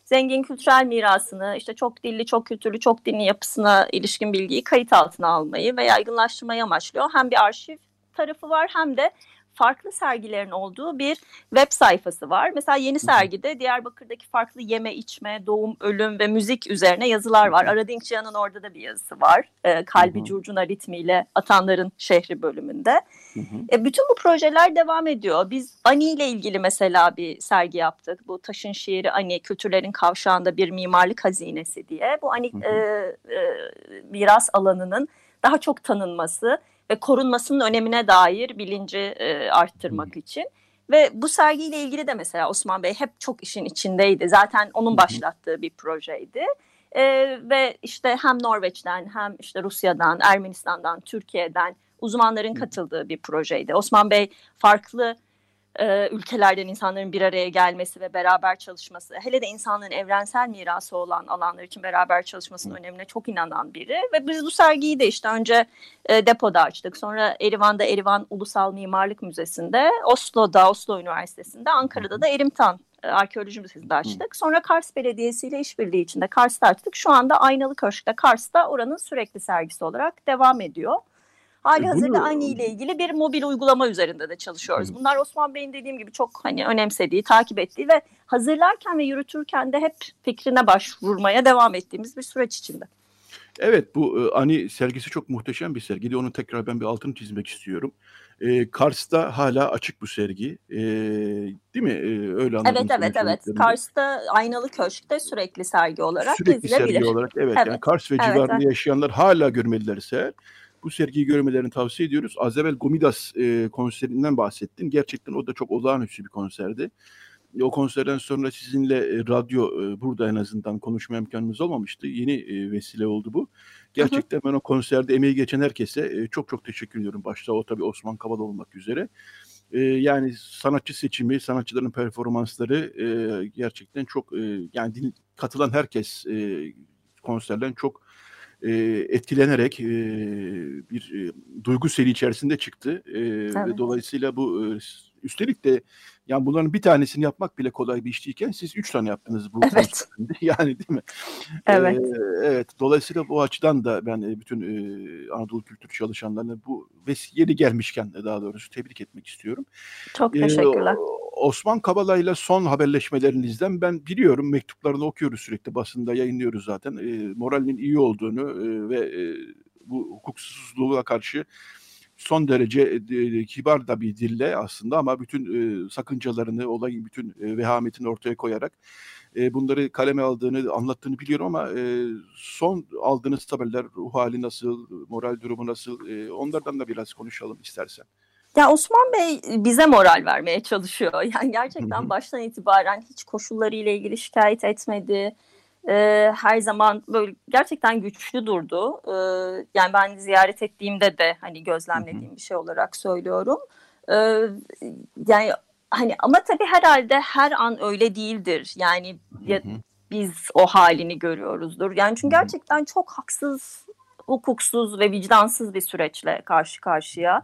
zengin kültürel mirasını, işte çok dilli, çok kültürlü, çok dinli yapısına ilişkin bilgiyi kayıt altına almayı ve yaygınlaştırmayı amaçlıyor. Hem bir arşiv tarafı var hem de farklı sergilerin olduğu bir web sayfası var. Mesela yeni sergide Diyarbakır'daki farklı yeme, içme, doğum, ölüm ve müzik üzerine yazılar var. Aradinkçiyan'ın orada da bir yazısı var. E, Kalbi Curcuna ritmiyle Atanların Şehri bölümünde. E, bütün bu projeler devam ediyor. Biz Ani ile ilgili mesela bir sergi yaptık. Bu Taşın Şiiri Ani, Kültürlerin Kavşağında Bir Mimarlık Hazinesi diye. Bu Ani e, e, miras alanının daha çok tanınması ve korunmasının önemine dair bilinci e, arttırmak hmm. için. Ve bu sergiyle ilgili de mesela Osman Bey hep çok işin içindeydi. Zaten onun başlattığı bir projeydi. E, ve işte hem Norveç'ten hem işte Rusya'dan, Ermenistan'dan, Türkiye'den uzmanların katıldığı bir projeydi. Osman Bey farklı e, ülkelerden insanların bir araya gelmesi ve beraber çalışması, hele de insanlığın evrensel mirası olan alanlar için beraber çalışmasının önemine çok inanan biri. Ve biz bu sergiyi de işte önce e, depoda açtık. Sonra Erivan'da Erivan Ulusal Mimarlık Müzesi'nde, Oslo'da, Oslo Üniversitesi'nde, Ankara'da da Erimtan e, Arkeoloji Müzesi'nde açtık. Sonra Kars Belediyesi ile işbirliği içinde Kars'ta açtık. Şu anda Aynalı Köşk'te Kars'ta oranın sürekli sergisi olarak devam ediyor. Hali e, hazırda Ani ile ilgili bir mobil uygulama üzerinde de çalışıyoruz. Bunlar Osman Bey'in dediğim gibi çok hani önemsediği, takip ettiği ve hazırlarken ve yürütürken de hep fikrine başvurmaya devam ettiğimiz bir süreç içinde. Evet bu e, Ani sergisi çok muhteşem bir sergi. Onu tekrar ben bir altını çizmek istiyorum. E, Kars'ta hala açık bu sergi. E, değil mi? E, öyle anladım. Evet evet evet. Kars'ta Aynalı Köşk'te sürekli sergi olarak sürekli gezilebilir. sergi olarak evet. evet. Yani Kars ve evet, civarında evet. yaşayanlar hala görmelilerse bu sergiyi görmelerini tavsiye ediyoruz. Az Gomidas e, konserinden bahsettin. Gerçekten o da çok olağanüstü bir konserdi. E, o konserden sonra sizinle e, radyo e, burada en azından konuşma imkanımız olmamıştı. Yeni e, vesile oldu bu. Gerçekten ben o konserde emeği geçen herkese e, çok çok teşekkür ediyorum. Başta o tabii Osman Kavala olmak üzere. E, yani sanatçı seçimi, sanatçıların performansları e, gerçekten çok e, yani din, katılan herkes e, konserden çok e, etkilenerek e, bir e, duygu seri içerisinde çıktı. E, evet. ve dolayısıyla bu e, üstelik de yani bunların bir tanesini yapmak bile kolay bir iş değilken siz üç tane yaptınız bu evet. yani değil mi? Evet. Ee, evet. Dolayısıyla bu açıdan da ben bütün e, Anadolu kültür çalışanlarını bu vesile gelmişken daha doğrusu tebrik etmek istiyorum. Çok teşekkürler. Ee, Osman Kavala ile son haberleşmelerinizden ben biliyorum mektuplarını okuyoruz sürekli basında yayınlıyoruz zaten. E, moralinin iyi olduğunu e, ve e, bu hukuksuzluğa karşı son derece e, kibar da bir dille aslında ama bütün e, sakıncalarını, olayın bütün e, vehametini ortaya koyarak e, bunları kaleme aldığını, anlattığını biliyorum ama e, son aldığınız haberler, ruh hali nasıl, moral durumu nasıl, e, onlardan da biraz konuşalım istersen. Ya Osman Bey bize moral vermeye çalışıyor. Yani gerçekten baştan itibaren hiç koşullarıyla ilgili şikayet etmedi. Ee, her zaman böyle gerçekten güçlü durdu. Ee, yani ben ziyaret ettiğimde de hani gözlemlediğim bir şey olarak söylüyorum. Ee, yani hani ama tabii herhalde her an öyle değildir. Yani ya, biz o halini görüyoruzdur. Yani çünkü gerçekten çok haksız hukuksuz ve vicdansız bir süreçle karşı karşıya.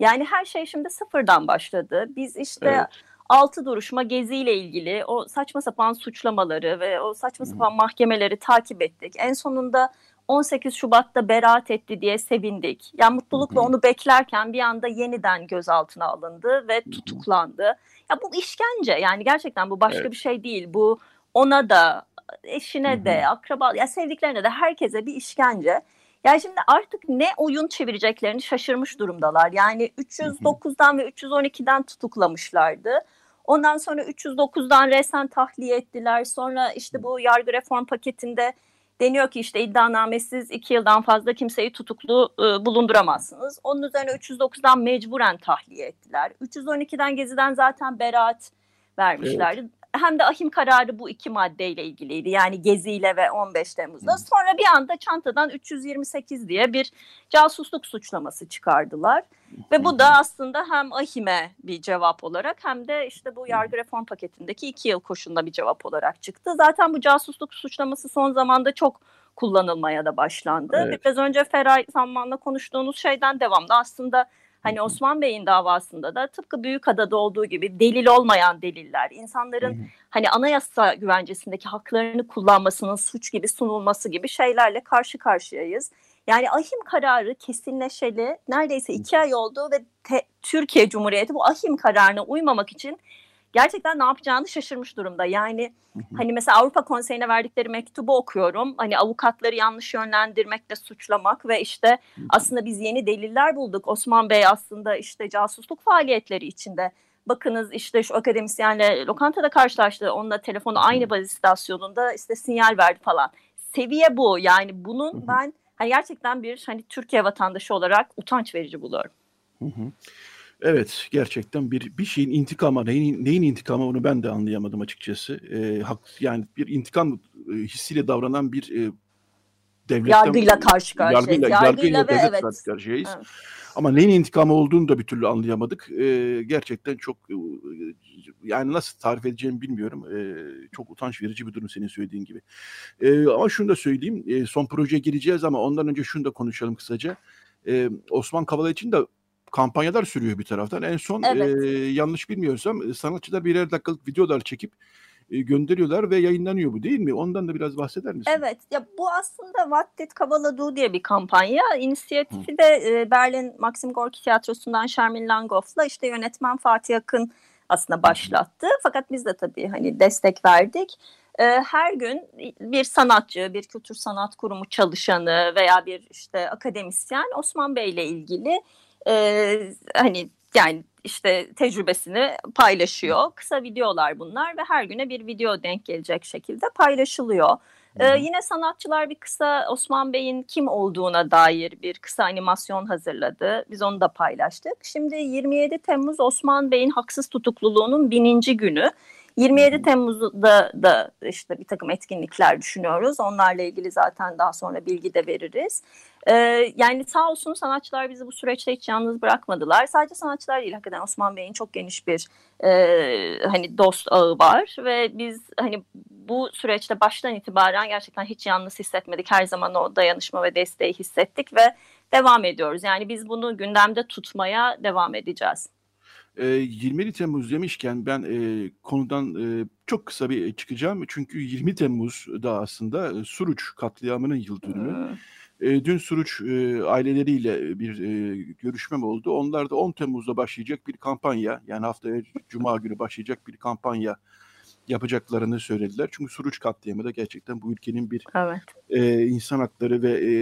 Yani her şey şimdi sıfırdan başladı. Biz işte evet. altı duruşma geziyle ilgili o saçma sapan suçlamaları ve o saçma sapan mahkemeleri takip ettik. En sonunda 18 Şubat'ta beraat etti diye sevindik. Yani mutlulukla onu beklerken bir anda yeniden gözaltına alındı ve tutuklandı. Ya bu işkence yani gerçekten bu başka evet. bir şey değil. Bu ona da eşine de akraba ya sevdiklerine de herkese bir işkence. Yani şimdi artık ne oyun çevireceklerini şaşırmış durumdalar. Yani 309'dan ve 312'den tutuklamışlardı. Ondan sonra 309'dan resen tahliye ettiler. Sonra işte bu yargı reform paketinde deniyor ki işte iddianamesiz iki yıldan fazla kimseyi tutuklu e, bulunduramazsınız. Onun üzerine 309'dan mecburen tahliye ettiler. 312'den Gezi'den zaten beraat vermişlerdi. Evet hem de ahim kararı bu iki maddeyle ilgiliydi. Yani geziyle ve 15 Temmuz'da. Sonra bir anda çantadan 328 diye bir casusluk suçlaması çıkardılar. Ve bu da aslında hem ahime bir cevap olarak hem de işte bu yargı reform paketindeki iki yıl koşunda bir cevap olarak çıktı. Zaten bu casusluk suçlaması son zamanda çok kullanılmaya da başlandı. Evet. Biraz önce Feray Samman'la konuştuğunuz şeyden devamlı aslında Hani Osman Bey'in davasında da tıpkı Büyükada'da olduğu gibi delil olmayan deliller, insanların hani anayasa güvencesindeki haklarını kullanmasının suç gibi sunulması gibi şeylerle karşı karşıyayız. Yani ahim kararı kesinleşeli neredeyse iki ay oldu ve te, Türkiye Cumhuriyeti bu ahim kararına uymamak için gerçekten ne yapacağını şaşırmış durumda. Yani hani mesela Avrupa Konseyi'ne verdikleri mektubu okuyorum. Hani avukatları yanlış yönlendirmekle suçlamak ve işte aslında biz yeni deliller bulduk. Osman Bey aslında işte casusluk faaliyetleri içinde. Bakınız işte şu akademisyenle lokantada karşılaştı. Onunla telefonu aynı baz istasyonunda işte sinyal verdi falan. Seviye bu. Yani bunun ben hani gerçekten bir hani Türkiye vatandaşı olarak utanç verici buluyorum. Hı hı. Evet gerçekten bir bir şeyin intikamı neyin, neyin intikamı onu ben de anlayamadım açıkçası. Ee, hak, yani bir intikam e, hissiyle davranan bir e, devletten yargıyla karşı karşıyayız. Yargıyla, yargıyla, yargıyla ve evet. karşı karşıyayız. Evet. Ama neyin intikamı olduğunu da bir türlü anlayamadık. Ee, gerçekten çok e, yani nasıl tarif edeceğimi bilmiyorum. Ee, çok utanç verici bir durum senin söylediğin gibi. Ee, ama şunu da söyleyeyim. Ee, son projeye gireceğiz ama ondan önce şunu da konuşalım kısaca. Ee, Osman Kavala için de kampanyalar sürüyor bir taraftan. En son Evet. e, yanlış bilmiyorsam sanatçılar birer dakikalık videolar çekip gönderiyorlar ve yayınlanıyor bu değil mi? Ondan da biraz bahseder misin? Evet ya bu aslında What Did Kavala Do diye bir kampanya. İnisiyatifi de e, Berlin Maxim Gorki Tiyatrosu'ndan Şermin Langhoff'la işte yönetmen Fatih Akın aslında başlattı. Fakat biz de tabii hani destek verdik. E, her gün bir sanatçı, bir kültür sanat kurumu çalışanı veya bir işte akademisyen Osman Bey ile ilgili e, hani yani işte tecrübesini paylaşıyor. Kısa videolar bunlar ve her güne bir video denk gelecek şekilde paylaşılıyor. Ee, yine sanatçılar bir kısa Osman Bey'in kim olduğuna dair bir kısa animasyon hazırladı. Biz onu da paylaştık. Şimdi 27 Temmuz Osman Bey'in haksız tutukluluğunun bininci günü. 27 Temmuz'da da işte bir takım etkinlikler düşünüyoruz. Onlarla ilgili zaten daha sonra bilgi de veririz. Ee, yani sağ olsun sanatçılar bizi bu süreçte hiç yalnız bırakmadılar. Sadece sanatçılar değil hakikaten Osman Bey'in çok geniş bir e, hani dost ağı var ve biz hani bu süreçte baştan itibaren gerçekten hiç yalnız hissetmedik. Her zaman o dayanışma ve desteği hissettik ve devam ediyoruz. Yani biz bunu gündemde tutmaya devam edeceğiz. E, 20 Temmuz demişken ben e, konudan e, çok kısa bir çıkacağım. Çünkü 20 Temmuz'da aslında e, Suruç katliamının yıl dönümü. E, dün Suruç e, aileleriyle bir e, görüşmem oldu. Onlar da 10 Temmuz'da başlayacak bir kampanya, yani haftaya Cuma günü başlayacak bir kampanya yapacaklarını söylediler. Çünkü Suruç katliamı da gerçekten bu ülkenin bir Evet. e, insan hakları ve e,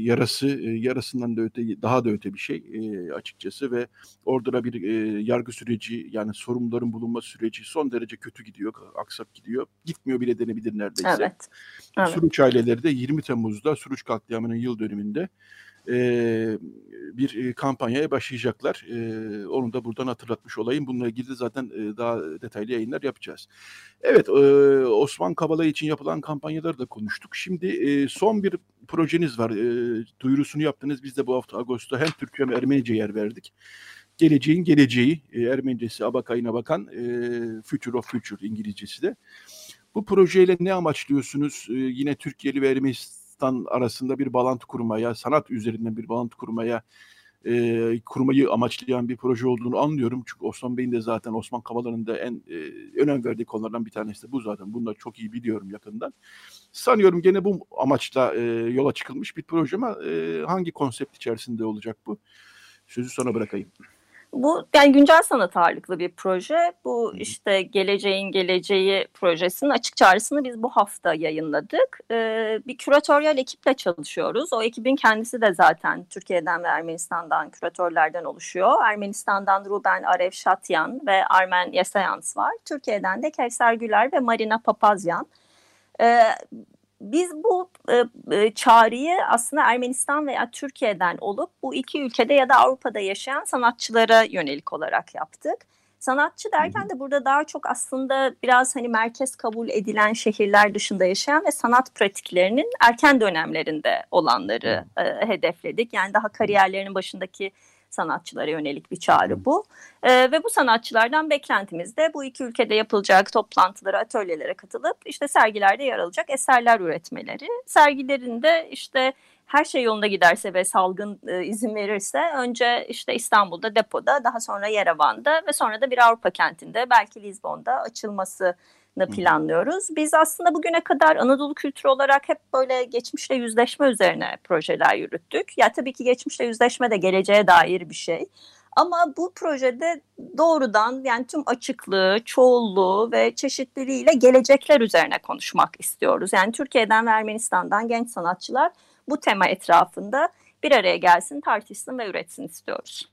yarası, e, yarasından da öte, daha da öte bir şey e, açıkçası ve orada da bir e, yargı süreci yani sorumluların bulunma süreci son derece kötü gidiyor, aksak gidiyor. Gitmiyor bile denebilir neredeyse. Evet. evet. Suruç aileleri de 20 Temmuz'da Suruç katliamının yıl dönümünde e, bir kampanyaya başlayacaklar. E, onu da buradan hatırlatmış olayım. Bununla ilgili de zaten e, daha detaylı yayınlar yapacağız. Evet, e, Osman Kavala için yapılan kampanyaları da konuştuk. Şimdi e, son bir projeniz var. E, duyurusunu yaptınız. Biz de bu hafta Ağustos'ta hem Türkçe hem Ermenice yer verdik. Geleceğin geleceği, e, Ermenicesi Abakay'ına bakan e, Future of Future İngilizcesi de. Bu projeyle ne amaçlıyorsunuz? E, yine Türkiye'li ve Ermenistan arasında bir bağlantı kurmaya, sanat üzerinden bir bağlantı kurmaya e, kurmayı amaçlayan bir proje olduğunu anlıyorum. Çünkü Osman Bey'in de zaten Osman Kavala'nın da en e, önem verdiği konulardan bir tanesi de bu zaten. Bunu da çok iyi biliyorum yakından. Sanıyorum gene bu amaçla e, yola çıkılmış bir proje ama e, hangi konsept içerisinde olacak bu? Sözü sana bırakayım. Bu yani güncel sanat ağırlıklı bir proje. Bu işte Geleceğin Geleceği projesinin açık çağrısını biz bu hafta yayınladık. Ee, bir küratöryel ekiple çalışıyoruz. O ekibin kendisi de zaten Türkiye'den ve Ermenistan'dan küratörlerden oluşuyor. Ermenistan'dan Ruben Arevşatyan ve Armen Yesayans var. Türkiye'den de Kevser Güler ve Marina Papazyan. Ee, biz bu e, e, çağrıyı aslında Ermenistan veya Türkiye'den olup bu iki ülkede ya da Avrupa'da yaşayan sanatçılara yönelik olarak yaptık. Sanatçı derken de burada daha çok aslında biraz hani merkez kabul edilen şehirler dışında yaşayan ve sanat pratiklerinin erken dönemlerinde olanları e, hedefledik. Yani daha kariyerlerinin başındaki sanatçılara yönelik bir çağrı bu. E, ve bu sanatçılardan beklentimiz de bu iki ülkede yapılacak toplantılara, atölyelere katılıp işte sergilerde yer alacak eserler üretmeleri. Sergilerinde işte her şey yolunda giderse ve salgın e, izin verirse önce işte İstanbul'da depoda daha sonra Yerevan'da ve sonra da bir Avrupa kentinde belki Lizbon'da açılması planlıyoruz. Biz aslında bugüne kadar Anadolu kültürü olarak hep böyle geçmişle yüzleşme üzerine projeler yürüttük. Ya tabii ki geçmişle yüzleşme de geleceğe dair bir şey. Ama bu projede doğrudan yani tüm açıklığı, çoğulluğu ve çeşitliliğiyle gelecekler üzerine konuşmak istiyoruz. Yani Türkiye'den ve Ermenistan'dan genç sanatçılar bu tema etrafında bir araya gelsin, tartışsın ve üretsin istiyoruz.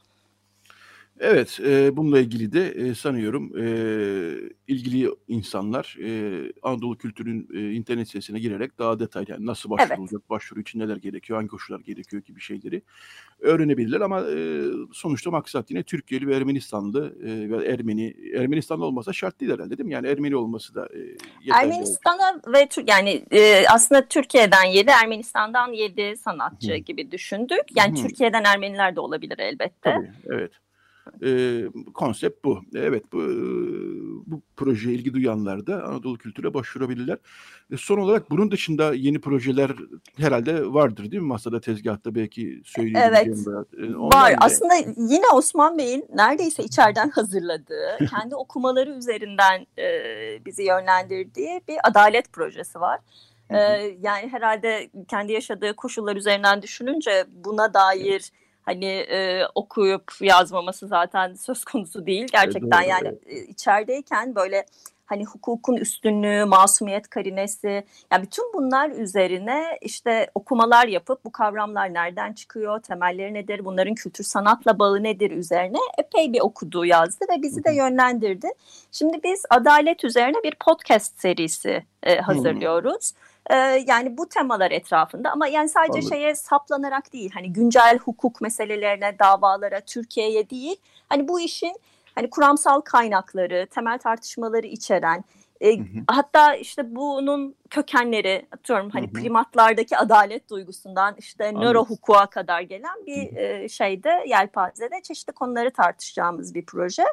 Evet, e, bununla ilgili de e, sanıyorum e, ilgili insanlar e, Anadolu Kültür'ün e, internet sitesine girerek daha detaylı yani nasıl başvurulacak, evet. başvuru için neler gerekiyor, hangi koşullar gerekiyor gibi şeyleri öğrenebilirler. Ama e, sonuçta maksat yine Türkiye'li ve Ermenistanlı e, ve Ermeni, Ermenistanlı olmasa şart değil herhalde değil mi? Yani Ermeni olması da e, Ermenistan'a ve yani e, aslında Türkiye'den yedi, Ermenistan'dan yedi sanatçı Hı. gibi düşündük. Yani Hı. Türkiye'den Ermeniler de olabilir elbette. Tabii, evet. E, konsept bu. Evet bu, bu projeye ilgi duyanlar da Anadolu Kültür'e başvurabilirler. E, son olarak bunun dışında yeni projeler herhalde vardır değil mi? Masada, tezgahta belki söyleyebileceğim. Evet. Var. De... Aslında yine Osman Bey'in neredeyse içeriden hazırladığı, kendi okumaları üzerinden e, bizi yönlendirdiği bir adalet projesi var. Ee, yani herhalde kendi yaşadığı koşullar üzerinden düşününce buna dair evet hani e, okuyup yazmaması zaten söz konusu değil. Gerçekten evet, yani e, içerideyken böyle hani hukukun üstünlüğü, masumiyet karinesi, yani bütün bunlar üzerine işte okumalar yapıp bu kavramlar nereden çıkıyor, temelleri nedir, bunların kültür sanatla bağı nedir üzerine epey bir okudu, yazdı ve bizi de yönlendirdi. Şimdi biz adalet üzerine bir podcast serisi e, hazırlıyoruz. Hmm. Ee, yani bu temalar etrafında ama yani sadece Anladım. şeye saplanarak değil hani güncel hukuk meselelerine, davalara, Türkiye'ye değil. Hani bu işin hani kuramsal kaynakları, temel tartışmaları içeren e, hı hı. Hatta işte bunun kökenleri atıyorum hani hı hı. primatlardaki adalet duygusundan işte Anladım. nöro hukuka kadar gelen bir e, şeyde yelpazede çeşitli konuları tartışacağımız bir proje.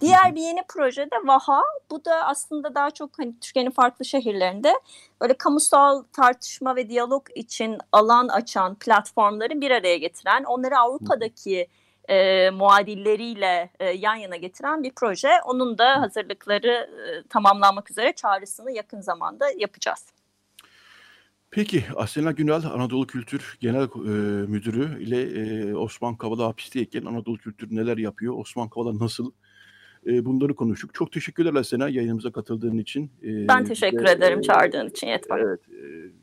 Diğer bir yeni proje de Vaha. Bu da aslında daha çok hani Türkiye'nin farklı şehirlerinde böyle kamusal tartışma ve diyalog için alan açan platformları bir araya getiren, onları Avrupa'daki hı e, muadilleriyle e, yan yana getiren bir proje. Onun da hazırlıkları e, tamamlanmak üzere çağrısını yakın zamanda yapacağız. Peki Asena Günal Anadolu Kültür Genel e, Müdürü ile e, Osman Kavala hapisteyken Anadolu Kültür neler yapıyor, Osman Kavala nasıl e, bunları konuştuk. Çok teşekkürler Asena yayınımıza katıldığın için. E, ben teşekkür ve, ederim çağırdığın için Yetvar. Evet, e,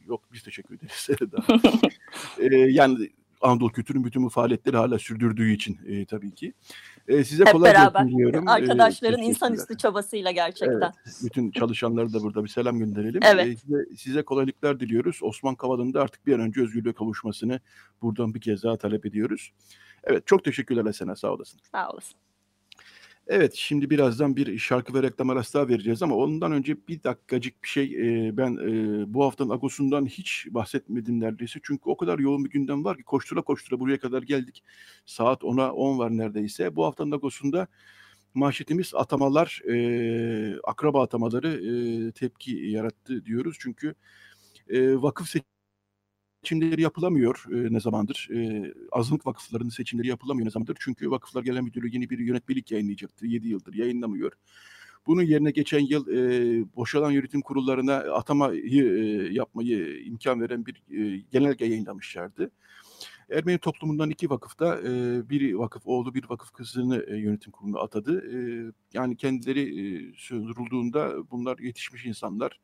yok biz teşekkür ederiz. e, yani Anadolu kültürün bütün bu faaliyetleri hala sürdürdüğü için e, tabii ki. E, size Hep kolay beraber. diliyorum. E, Arkadaşların e, insanüstü çabasıyla gerçekten. Evet, bütün çalışanları da burada bir selam gönderelim. Evet. E, size, size kolaylıklar diliyoruz. Osman Kavala'nın da artık bir an önce özgürlüğe kavuşmasını buradan bir kez daha talep ediyoruz. Evet çok teşekkürler Asena sağ olasın. Sağ olasın. Evet, şimdi birazdan bir şarkı ve reklam arası daha vereceğiz ama ondan önce bir dakikacık bir şey e, ben e, bu haftanın Agos'undan hiç bahsetmedim neredeyse. Çünkü o kadar yoğun bir gündem var ki koştura koştura buraya kadar geldik. Saat 10'a 10 var neredeyse. Bu haftanın Agos'unda manşetimiz atamalar, e, akraba atamaları e, tepki yarattı diyoruz. Çünkü e, vakıf seçimleri seçimleri yapılamıyor e, ne zamandır. E, azınlık vakıflarının seçimleri yapılamıyor ne zamandır. Çünkü Vakıflar Genel Müdürlüğü yeni bir yönetmelik yayınlayacaktı. 7 yıldır yayınlamıyor. Bunun yerine geçen yıl e, boşalan yönetim kurullarına atamayı e, yapmayı imkan veren bir e, genelge yayınlamışlardı. Ermeni toplumundan iki vakıfta e, bir vakıf oğlu bir vakıf kızını e, yönetim kuruluna atadı. E, yani kendileri e, sorulduğunda bunlar yetişmiş insanlar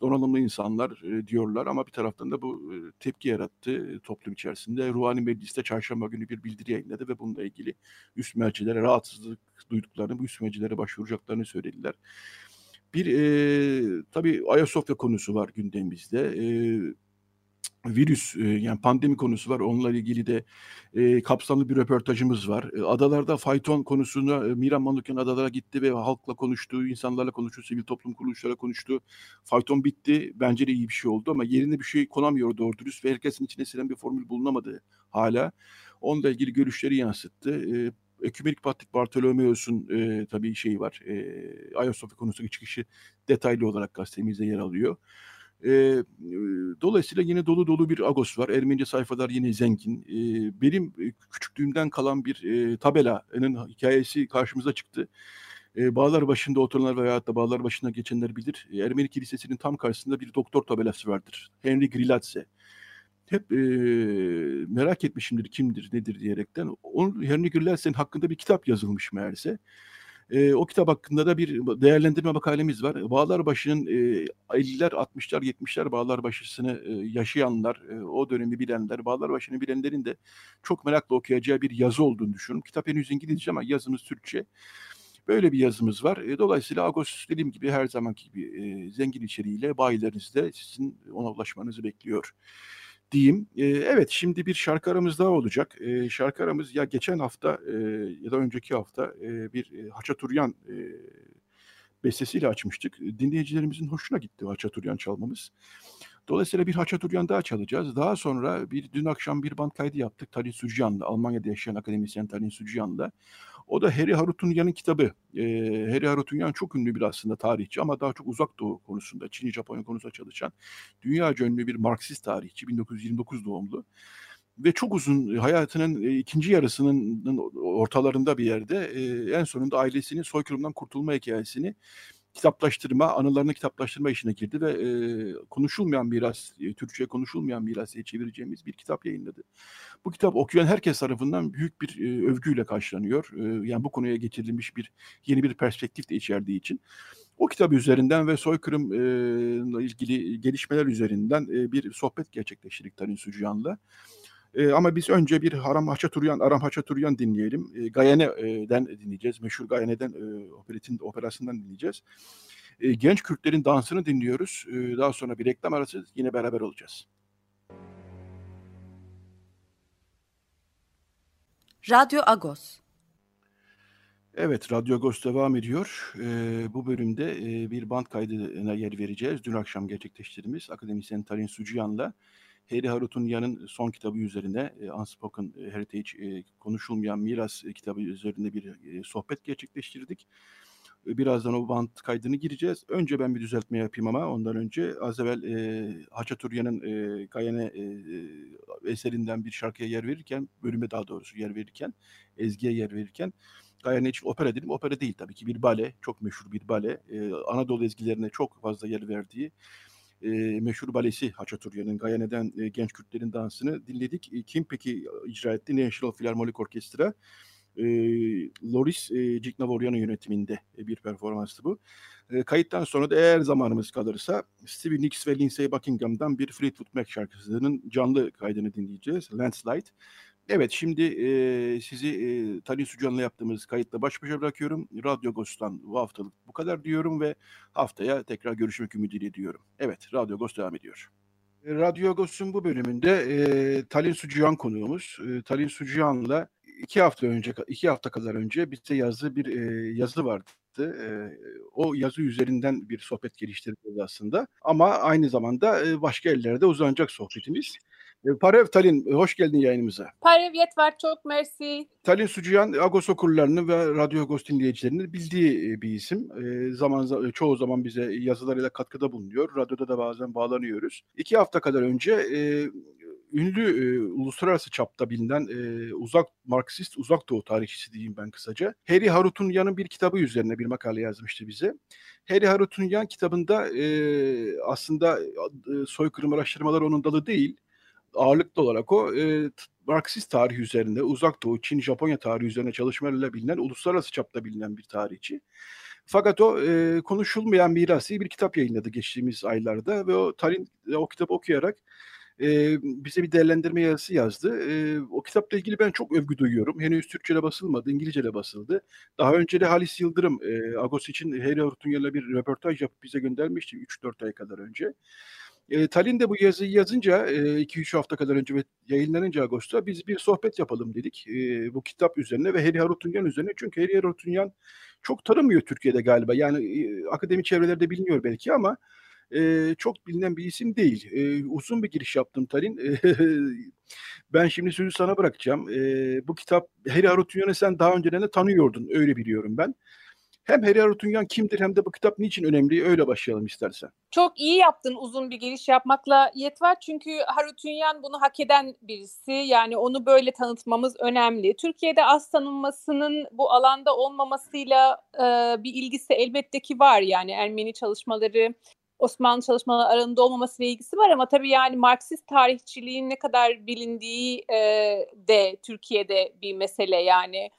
donanımlı insanlar e, diyorlar ama bir taraftan da bu e, tepki yarattı e, toplum içerisinde. Ruhani Meclis'te çarşamba günü bir bildiri yayınladı ve bununla ilgili üst mercilere rahatsızlık duyduklarını, bu üst mercilere başvuracaklarını söylediler. Bir e, tabii Ayasofya konusu var gündemimizde. E, virüs yani pandemi konusu var. Onunla ilgili de e, kapsamlı bir röportajımız var. E, adalarda fayton konusunu e, Miran Manukyan adalara gitti ve halkla konuştu, insanlarla konuştu, sivil toplum kuruluşlarıyla konuştu. Fayton bitti. Bence de iyi bir şey oldu ama yerine bir şey konamıyor doğru dürüst ve herkesin içine silen bir formül bulunamadı hala. Onunla ilgili görüşleri yansıttı. E, Ekümenik Patrik Bartolomeos'un e, tabii şeyi var. E, Ayasofya konusundaki çıkışı detaylı olarak gazetemizde yer alıyor. E, dolayısıyla yine dolu dolu bir Agos var. Ermenice sayfalar yine zengin. E, benim küçüklüğümden kalan bir e, tabelanın hikayesi karşımıza çıktı. E, bağlar başında oturanlar veya da bağlar başında geçenler bilir. E, Ermeni Kilisesi'nin tam karşısında bir doktor tabelası vardır. Henry Grilatse. Hep e, merak etmişimdir kimdir nedir diyerekten. Onun Henry Grilatse'nin hakkında bir kitap yazılmış meğerse. E, o kitap hakkında da bir değerlendirme makalemiz var. Bağlarbaşı'nın e, 50'ler, 60'lar, 70'ler Bağlarbaşı'sını e, yaşayanlar, e, o dönemi bilenler, Bağlarbaşı'nı bilenlerin de çok merakla okuyacağı bir yazı olduğunu düşünüyorum. Kitap henüz İngilizce ama yazımız Türkçe. Böyle bir yazımız var. Dolayısıyla Agos dediğim gibi her zamanki gibi e, zengin içeriğiyle bayilerinizde sizin ona ulaşmanızı bekliyor diyeyim. E, evet şimdi bir şarkı aramız daha olacak. E, şarkı aramız ya geçen hafta e, ya da önceki hafta e, bir e, Haçaturyan e, bestesiyle açmıştık. Dinleyicilerimizin hoşuna gitti Haçaturyan çalmamız. Dolayısıyla bir Haçaturyan daha çalacağız. Daha sonra bir dün akşam bir band kaydı yaptık Talin Suciyan'la, Almanya'da yaşayan akademisyen Talin Suciyan'la. O da Harry Harutunyan'ın kitabı. Ee, Harry Harutunyan çok ünlü bir aslında tarihçi ama daha çok uzak doğu konusunda, Çin, Japonya konusunda çalışan dünya ünlü bir Marksist tarihçi, 1929 doğumlu. Ve çok uzun hayatının e, ikinci yarısının ortalarında bir yerde e, en sonunda ailesinin soykırımdan kurtulma hikayesini kitaplaştırma, anılarını kitaplaştırma işine girdi ve e, konuşulmayan miras, e, Türkçe'ye konuşulmayan miras diye çevireceğimiz bir kitap yayınladı. Bu kitap okuyan herkes tarafından büyük bir e, övgüyle karşılanıyor. E, yani bu konuya getirilmiş bir yeni bir perspektif de içerdiği için. O kitap üzerinden ve soykırımla e, ilgili gelişmeler üzerinden e, bir sohbet gerçekleştirdik Tarin Sucuyan'la. E, ama biz önce bir Haram Haçaturyan, Aram Haçaturyan dinleyelim. E, Gayene'den dinleyeceğiz. Meşhur Gayene'den e, operetin operasından dinleyeceğiz. E, genç Kürtlerin dansını dinliyoruz. E, daha sonra bir reklam arası yine beraber olacağız. Radyo Agos. Evet, Radyo Agos devam ediyor. Ee, bu bölümde e, bir band kaydına yer vereceğiz. Dün akşam gerçekleştirdiğimiz akademisyen Tarin Sucuyan'la Harry Harutyunyan'ın son kitabı üzerine e, Unspoken Heritage e, konuşulmayan miras kitabı üzerinde bir e, sohbet gerçekleştirdik. Birazdan o band kaydını gireceğiz. Önce ben bir düzeltme yapayım ama ondan önce az evvel e, Haçaturya'nın e, Gayane e, eserinden bir şarkıya yer verirken, bölüme daha doğrusu yer verirken, ezgiye yer verirken Gayane için opera dedim. Opera değil tabii ki bir bale, çok meşhur bir bale. E, Anadolu ezgilerine çok fazla yer verdiği e, meşhur balesi Haçaturya'nın Gayane'den e, genç Kürtlerin dansını dinledik. E, kim peki icra etti? National Philharmonic Orkestra. E, Loris e, Ciknavoryan'ın yönetiminde bir performanstı bu. E, kayıttan sonra da eğer zamanımız kalırsa Stevie Nicks ve Lindsey Buckingham'dan bir Fleetwood Mac şarkısının canlı kaydını dinleyeceğiz. Landslide. Evet şimdi e, sizi e, Talin Sucan'la yaptığımız kayıtla baş başa bırakıyorum. Radyo Ghost'tan bu haftalık bu kadar diyorum ve haftaya tekrar görüşmek ümidiyle diyorum. Evet Radyo Ghost devam ediyor. Radyo Ghost'un bu bölümünde e, Talin Sucuyan konuğumuz. E, Talin Sucuyan'la iki hafta önce, iki hafta kadar önce bize yazdığı bir e, yazı vardı. E, o yazı üzerinden bir sohbet geliştirdik aslında. Ama aynı zamanda e, başka ellerde uzanacak sohbetimiz. E, Parev Talin, hoş geldin yayınımıza. Parev Yetver, çok mersi. Talin Sucuyan, Agos okurlarını ve Radyo Agos dinleyicilerini bildiği e, bir isim. E, zaman Çoğu zaman bize yazılarıyla katkıda bulunuyor. Radyoda da bazen bağlanıyoruz. İki hafta kadar önce e, ünlü e, uluslararası çapta bilinen e, uzak Marksist, uzak doğu tarihçisi diyeyim ben kısaca. Harry Harutunyan'ın bir kitabı üzerine bir makale yazmıştı bize. Harry Harutunyan kitabında e, aslında e, soykırım araştırmaları onun dalı değil ağırlıklı olarak o e, Marksist tarih üzerinde, uzak doğu, Çin, Japonya tarihi üzerine çalışmalarıyla bilinen, uluslararası çapta bilinen bir tarihçi. Fakat o e, konuşulmayan mirası bir kitap yayınladı geçtiğimiz aylarda ve o Tarin o kitabı okuyarak e, bize bir değerlendirme yazısı yazdı. E, o kitapla ilgili ben çok övgü duyuyorum. Henüz Türkçe'de basılmadı, İngilizce'de basıldı. Daha önce de Halis Yıldırım, e, Agos için Harry Ortunya'yla bir röportaj yapıp bize göndermişti 3-4 ay kadar önce. E, Talin de bu yazıyı yazınca 2-3 e, hafta kadar önce ve yayınlanınca Ağustos'ta biz bir sohbet yapalım dedik e, bu kitap üzerine ve Harry Harutunyan üzerine. Çünkü Harry Harutunyan çok tanımıyor Türkiye'de galiba. Yani e, akademi çevrelerde biliniyor belki ama e, çok bilinen bir isim değil. E, uzun bir giriş yaptım Talin. E, ben şimdi sözü sana bırakacağım. E, bu kitap Harry Harutunyan'ı sen daha önceden de tanıyordun. Öyle biliyorum ben. Hem Harry Harutunyan kimdir hem de bu kitap niçin önemli öyle başlayalım istersen. Çok iyi yaptın uzun bir giriş yapmakla Yetver çünkü Harutunyan bunu hak eden birisi. Yani onu böyle tanıtmamız önemli. Türkiye'de az tanınmasının bu alanda olmamasıyla e, bir ilgisi elbette ki var. Yani Ermeni çalışmaları Osmanlı çalışmaları arasında olmamasıyla ilgisi var. Ama tabii yani Marksist tarihçiliğin ne kadar bilindiği e, de Türkiye'de bir mesele. Yani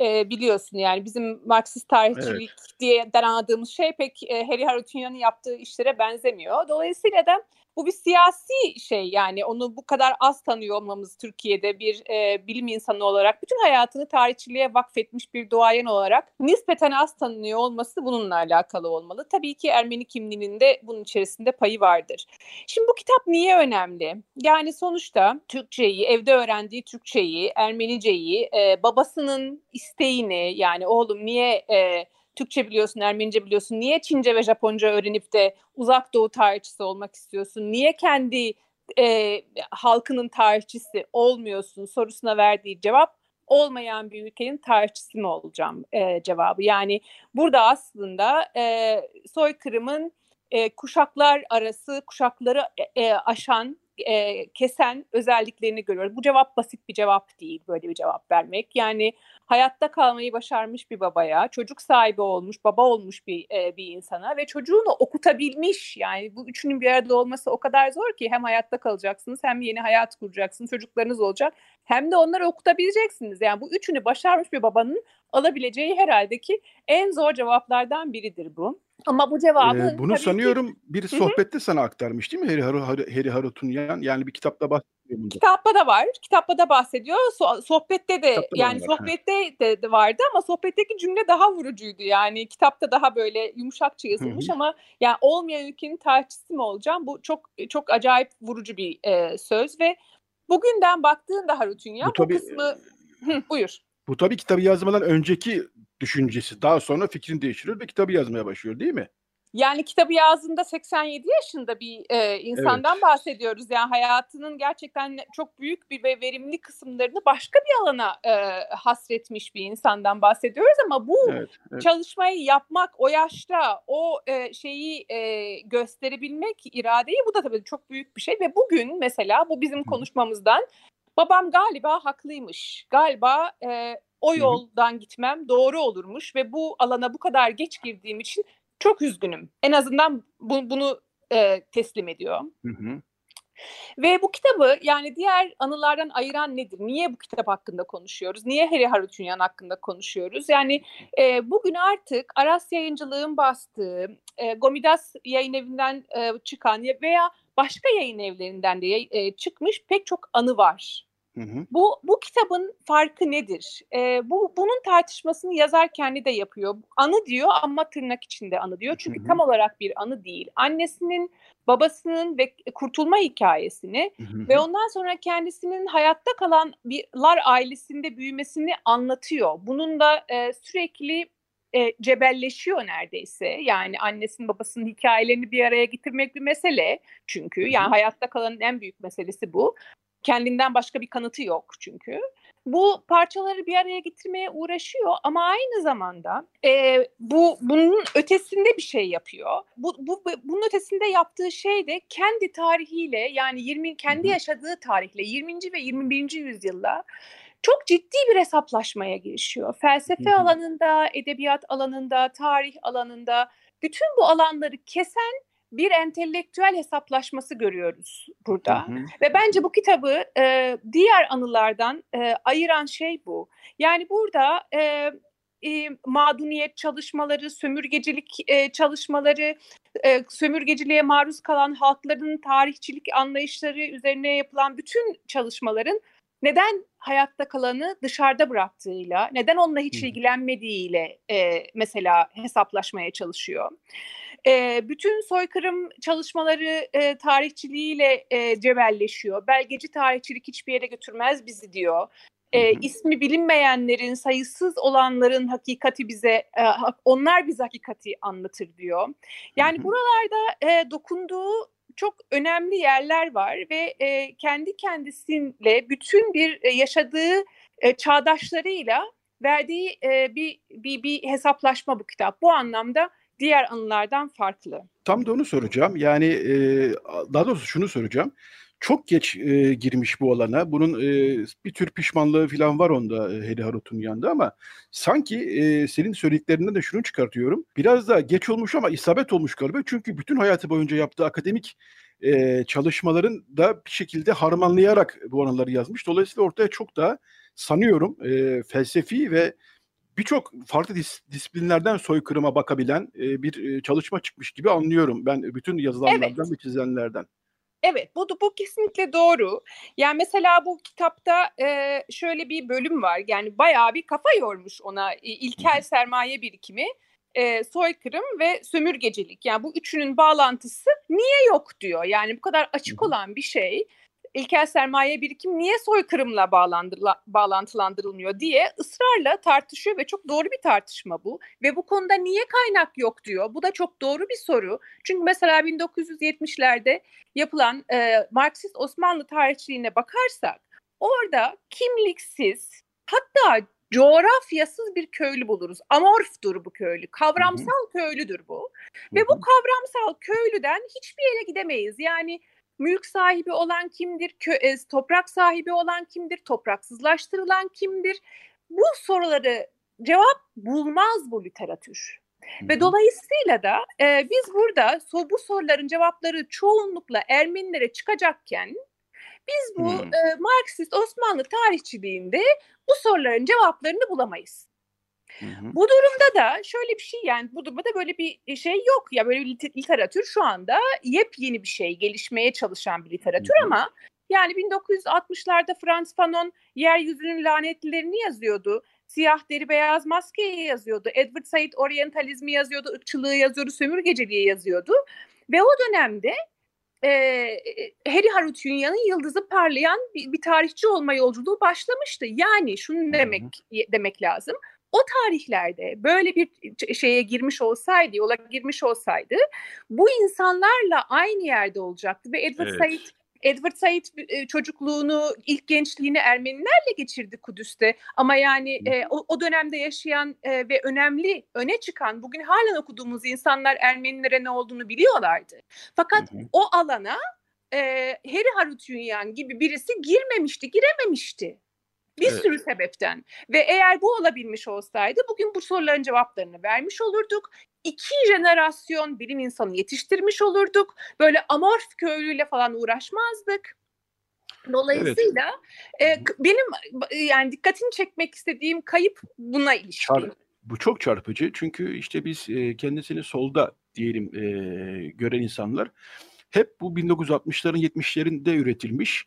e, biliyorsun yani bizim Marksist tarihçilik Evet. diye anladığımız şey pek e, Harry Harutyunyan'ın yaptığı işlere benzemiyor. Dolayısıyla da bu bir siyasi şey yani onu bu kadar az tanıyor olmamız Türkiye'de bir e, bilim insanı olarak bütün hayatını tarihçiliğe vakfetmiş bir duayen olarak nispeten az tanınıyor olması bununla alakalı olmalı. Tabii ki Ermeni kimliğinin de bunun içerisinde payı vardır. Şimdi bu kitap niye önemli? Yani sonuçta Türkçeyi, evde öğrendiği Türkçeyi, Ermeniceyi, e, babasının isteğini yani oğlum niye e, Türkçe biliyorsun, Ermenice biliyorsun. Niye Çince ve Japonca öğrenip de uzak doğu tarihçisi olmak istiyorsun? Niye kendi e, halkının tarihçisi olmuyorsun sorusuna verdiği cevap olmayan bir ülkenin tarihçisi mi olacağım e, cevabı. Yani burada aslında e, soykırımın e, kuşaklar arası, kuşakları e, e aşan e, kesen özelliklerini görüyoruz. Bu cevap basit bir cevap değil böyle bir cevap vermek. Yani hayatta kalmayı başarmış bir babaya, çocuk sahibi olmuş, baba olmuş bir e, bir insana ve çocuğunu okutabilmiş. Yani bu üçünün bir arada olması o kadar zor ki hem hayatta kalacaksınız hem yeni hayat kuracaksınız, çocuklarınız olacak hem de onları okutabileceksiniz. Yani bu üçünü başarmış bir babanın alabileceği herhalde ki en zor cevaplardan biridir bu. Ama bu cevabı ee, bunu sanıyorum ki... bir sohbette Hı-hı. sana aktarmış değil mi Heri, Haru, Heri Harutunyan? Yani bir kitapta bahsediyor. Bunda. Kitapta da var. Kitapta da bahsediyor. So- sohbette de kitapta yani var, sohbette de, de vardı ama sohbetteki cümle daha vurucuydu. Yani kitapta daha böyle yumuşakça yazılmış Hı-hı. ama yani olmayan ülkenin tarihçisi mi olacağım? Bu çok çok acayip vurucu bir e, söz ve bugünden baktığında Harutunyan bu, tabii, bu kısmı Hı, buyur. Bu tabii kitabı yazmadan önceki düşüncesi. Daha sonra fikrini değiştiriyor ve kitabı yazmaya başlıyor değil mi? Yani kitabı yazdığında 87 yaşında bir e, insandan evet. bahsediyoruz. Yani hayatının gerçekten çok büyük bir ve verimli kısımlarını başka bir alana e, hasretmiş bir insandan bahsediyoruz ama bu evet, evet. çalışmayı yapmak o yaşta o e, şeyi e, gösterebilmek iradeyi bu da tabii çok büyük bir şey ve bugün mesela bu bizim konuşmamızdan babam galiba haklıymış. Galiba e, o yoldan gitmem doğru olurmuş ve bu alana bu kadar geç girdiğim için çok üzgünüm. En azından bu, bunu e, teslim ediyor. Hı hı. Ve bu kitabı yani diğer anılardan ayıran nedir? Niye bu kitap hakkında konuşuyoruz? Niye Harry Harutyunyan hakkında konuşuyoruz? Yani e, bugün artık Aras Yayıncılığın bastığı, e, Gomidas yayın evinden e, çıkan veya başka yayın evlerinden de e, çıkmış pek çok anı var. Hı hı. Bu bu kitabın farkı nedir? Ee, bu bunun tartışmasını yazar kendi de yapıyor. Anı diyor ama tırnak içinde anı diyor. Çünkü hı hı. tam olarak bir anı değil. Annesinin, babasının ve kurtulma hikayesini hı hı. ve ondan sonra kendisinin hayatta kalanlar ailesinde büyümesini anlatıyor. Bunun da e, sürekli e, cebelleşiyor neredeyse. Yani annesinin babasının hikayelerini bir araya getirmek bir mesele çünkü. Yani hayatta kalanın en büyük meselesi bu. Kendinden başka bir kanıtı yok çünkü. Bu parçaları bir araya getirmeye uğraşıyor ama aynı zamanda e, bu bunun ötesinde bir şey yapıyor. Bu, bu bunun ötesinde yaptığı şey de kendi tarihiyle yani 20 kendi yaşadığı tarihle 20. ve 21. yüzyılda çok ciddi bir hesaplaşmaya girişiyor. Felsefe alanında, edebiyat alanında, tarih alanında bütün bu alanları kesen bir entelektüel hesaplaşması görüyoruz burada. Hı hı. Ve bence bu kitabı e, diğer anılardan e, ayıran şey bu. Yani burada e, e, mağduniyet çalışmaları, sömürgecilik e, çalışmaları, e, sömürgeciliğe maruz kalan halkların tarihçilik anlayışları üzerine yapılan bütün çalışmaların neden hayatta kalanı dışarıda bıraktığıyla, neden onunla hiç ilgilenmediğiyle e, mesela hesaplaşmaya çalışıyor. E, bütün soykırım çalışmaları e, tarihçiliğiyle e, cebelleşiyor. Belgeci tarihçilik hiçbir yere götürmez bizi diyor. E, ismi bilinmeyenlerin, sayısız olanların hakikati bize, e, onlar bize hakikati anlatır diyor. Yani buralarda e, dokunduğu çok önemli yerler var ve e, kendi kendisiyle bütün bir e, yaşadığı e, çağdaşlarıyla verdiği e, bir, bir bir hesaplaşma bu kitap. Bu anlamda diğer anılardan farklı. Tam da onu soracağım. Yani e, daha doğrusu şunu soracağım. Çok geç e, girmiş bu alana. Bunun e, bir tür pişmanlığı falan var onda e, Heli Harut'un yanında ama sanki e, senin söylediklerinden de şunu çıkartıyorum. Biraz da geç olmuş ama isabet olmuş galiba. Çünkü bütün hayatı boyunca yaptığı akademik e, çalışmaların da bir şekilde harmanlayarak bu anıları yazmış. Dolayısıyla ortaya çok daha sanıyorum e, felsefi ve birçok farklı dis, disiplinlerden soykırıma bakabilen e, bir e, çalışma çıkmış gibi anlıyorum ben bütün yazılanlardan evet. ve çizenlerden. Evet, bu bu kesinlikle doğru. Yani mesela bu kitapta e, şöyle bir bölüm var. Yani bayağı bir kafa yormuş ona e, ilkel sermaye birikimi, e, soykırım ve sömürgecilik. Yani bu üçünün bağlantısı niye yok diyor. Yani bu kadar açık olan bir şey ilkel sermaye birikim niye soykırımla bağlantılandırılmıyor diye ısrarla tartışıyor ve çok doğru bir tartışma bu. Ve bu konuda niye kaynak yok diyor. Bu da çok doğru bir soru. Çünkü mesela 1970'lerde yapılan e, Marksist Osmanlı tarihçiliğine bakarsak orada kimliksiz hatta coğrafyasız bir köylü buluruz. Amorftur bu köylü. Kavramsal köylüdür bu. Ve bu kavramsal köylüden hiçbir yere gidemeyiz. Yani Mülk sahibi olan kimdir? Kö- e, toprak sahibi olan kimdir? Topraksızlaştırılan kimdir? Bu soruları cevap bulmaz bu literatür. Ve dolayısıyla da e, biz burada so, bu soruların cevapları çoğunlukla Ermenilere çıkacakken biz bu e, Marksist Osmanlı tarihçiliğinde bu soruların cevaplarını bulamayız. Hı hı. Bu durumda da şöyle bir şey yani bu durumda böyle bir e, şey yok ya böyle bir literatür şu anda yepyeni bir şey gelişmeye çalışan bir literatür hı hı. ama yani 1960'larda Franz Fanon yeryüzünün lanetlilerini yazıyordu. Siyah deri beyaz maskeyi yazıyordu. Edward Said oryantalizmi yazıyordu. ırkçılığı yazıyordu. Sömürgeciliği yazıyordu. Ve o dönemde e, Harry Harutyunyan'ın yıldızı parlayan bir, bir tarihçi olma yolculuğu başlamıştı. Yani şunu demek demek lazım o tarihlerde böyle bir şeye girmiş olsaydı, yola girmiş olsaydı bu insanlarla aynı yerde olacaktı ve Edward evet. Said Edward Said çocukluğunu, ilk gençliğini Ermenilerle geçirdi Kudüs'te. Ama yani e, o, o dönemde yaşayan e, ve önemli, öne çıkan, bugün halen okuduğumuz insanlar Ermenilere ne olduğunu biliyorlardı. Fakat hı hı. o alana e, Harry Harutyunyan gibi birisi girmemişti, girememişti. Bir evet. sürü sebepten. Ve eğer bu olabilmiş olsaydı bugün bu soruların cevaplarını vermiş olurduk. İki jenerasyon bilim insanı yetiştirmiş olurduk. Böyle amorf köylüyle falan uğraşmazdık. Dolayısıyla evet. e, benim yani dikkatini çekmek istediğim kayıp buna ilişkin. Çar, bu çok çarpıcı çünkü işte biz e, kendisini solda diyelim e, gören insanlar hep bu 1960'ların 70'lerinde üretilmiş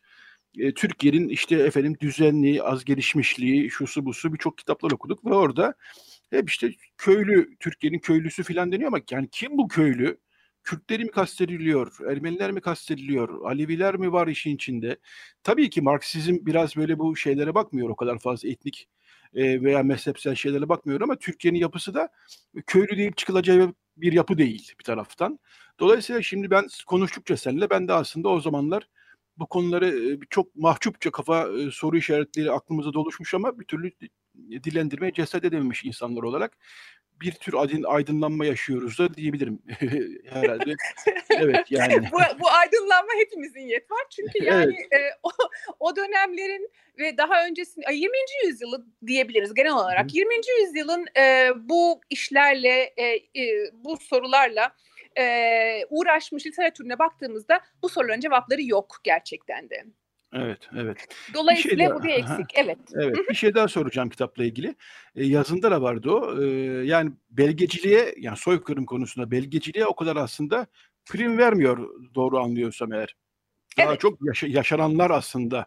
e, Türkiye'nin işte efendim düzenli, az gelişmişliği, şusu busu birçok kitaplar okuduk ve orada hep işte köylü, Türkiye'nin köylüsü filan deniyor ama yani kim bu köylü? Kürtleri mi kastediliyor, Ermeniler mi kastediliyor, Aleviler mi var işin içinde? Tabii ki Marksizm biraz böyle bu şeylere bakmıyor o kadar fazla etnik e, veya mezhepsel şeylere bakmıyor ama Türkiye'nin yapısı da köylü deyip çıkılacağı bir yapı değil bir taraftan. Dolayısıyla şimdi ben konuştukça seninle ben de aslında o zamanlar bu konuları çok mahcupça kafa soru işaretleri aklımıza doluşmuş ama bir türlü dilendirmeye cesaret edememiş insanlar olarak bir tür aydınlanma yaşıyoruz da diyebilirim herhalde. evet yani. bu, bu aydınlanma hepimizin yet var. Çünkü yani evet. e, o, o dönemlerin ve daha öncesinde 20. yüzyılı diyebiliriz genel olarak. Hı. 20. yüzyılın e, bu işlerle e, e, bu sorularla e, uğraşmış literatürüne baktığımızda bu soruların cevapları yok gerçekten de. Evet, evet. Dolayısıyla bir şey bu bir eksik. Aha, evet. Evet. bir şey daha soracağım kitapla ilgili. E, yazında da vardı o. E, yani belgeciliğe, yani soykırım konusunda belgeciliğe o kadar aslında prim vermiyor doğru anlıyorsam eğer. Daha evet. çok yaşa, yaşananlar aslında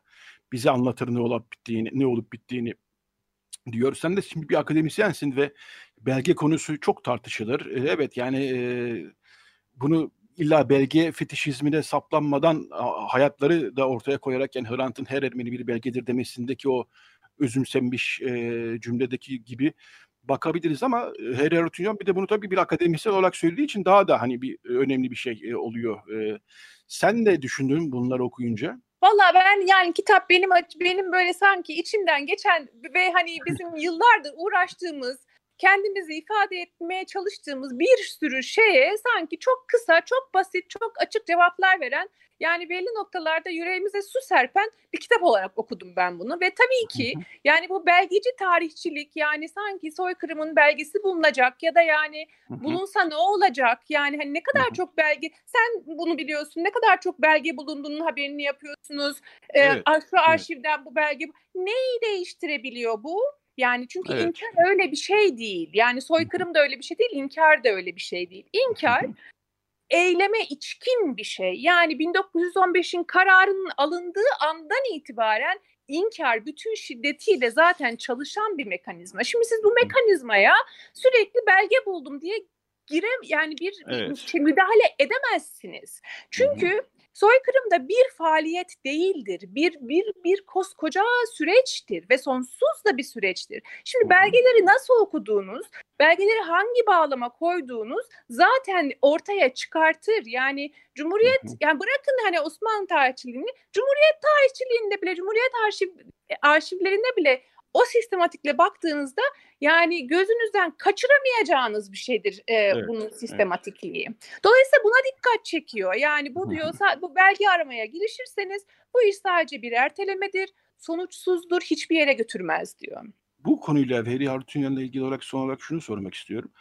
bize anlatır ne olup bittiğini, ne olup bittiğini diyor. Sen de şimdi bir akademisyensin ve belge konusu çok tartışılır. E, evet yani e, bunu illa belge fetişizmine saplanmadan hayatları da ortaya koyarak yani Hrant'ın her Ermeni bir belgedir demesindeki o özümsenmiş e, cümledeki gibi bakabiliriz ama Harry Harutyunyan bir de bunu tabii bir akademisyen olarak söylediği için daha da hani bir önemli bir şey e, oluyor. E, sen ne düşündün bunları okuyunca? Valla ben yani kitap benim benim böyle sanki içimden geçen ve hani bizim yıllardır uğraştığımız kendimizi ifade etmeye çalıştığımız bir sürü şeye sanki çok kısa, çok basit, çok açık cevaplar veren yani belli noktalarda yüreğimize su serpen bir kitap olarak okudum ben bunu. Ve tabii ki yani bu belgeci tarihçilik yani sanki soykırımın belgesi bulunacak ya da yani bulunsa ne olacak? Yani hani ne kadar çok belge sen bunu biliyorsun ne kadar çok belge bulunduğunun haberini yapıyorsunuz. Ee, Evet, şu arşivden bu belge neyi değiştirebiliyor bu yani çünkü Evet. inkar öyle bir şey değil. Yani soykırım da öyle bir şey değil, inkar da öyle bir şey değil. İnkar eyleme içkin bir şey. Yani 1915'in kararının alındığı andan itibaren inkar bütün şiddetiyle zaten çalışan bir mekanizma. Şimdi siz bu mekanizmaya sürekli belge buldum diye girem yani bir Evet. müdahale edemezsiniz. Çünkü soykırım da bir faaliyet değildir. Bir bir bir koskoca süreçtir ve sonsuz da bir süreçtir. Şimdi belgeleri nasıl okuduğunuz, belgeleri hangi bağlama koyduğunuz zaten ortaya çıkartır. Yani Cumhuriyet yani bırakın hani Osmanlı tarihçiliğini, Cumhuriyet tarihçiliğinde bile Cumhuriyet arşiv e, arşivlerine bile o sistematikle baktığınızda yani gözünüzden kaçıramayacağınız bir şeydir e, Evet, bunun sistematikliği. Dolayısıyla buna dikkat çekiyor. Yani bu diyor sa- bu belge aramaya girişirseniz bu iş sadece bir ertelemedir, sonuçsuzdur, hiçbir yere götürmez diyor. Bu konuyla Veri Harutyunyan'la ilgili olarak son olarak şunu sormak istiyorum.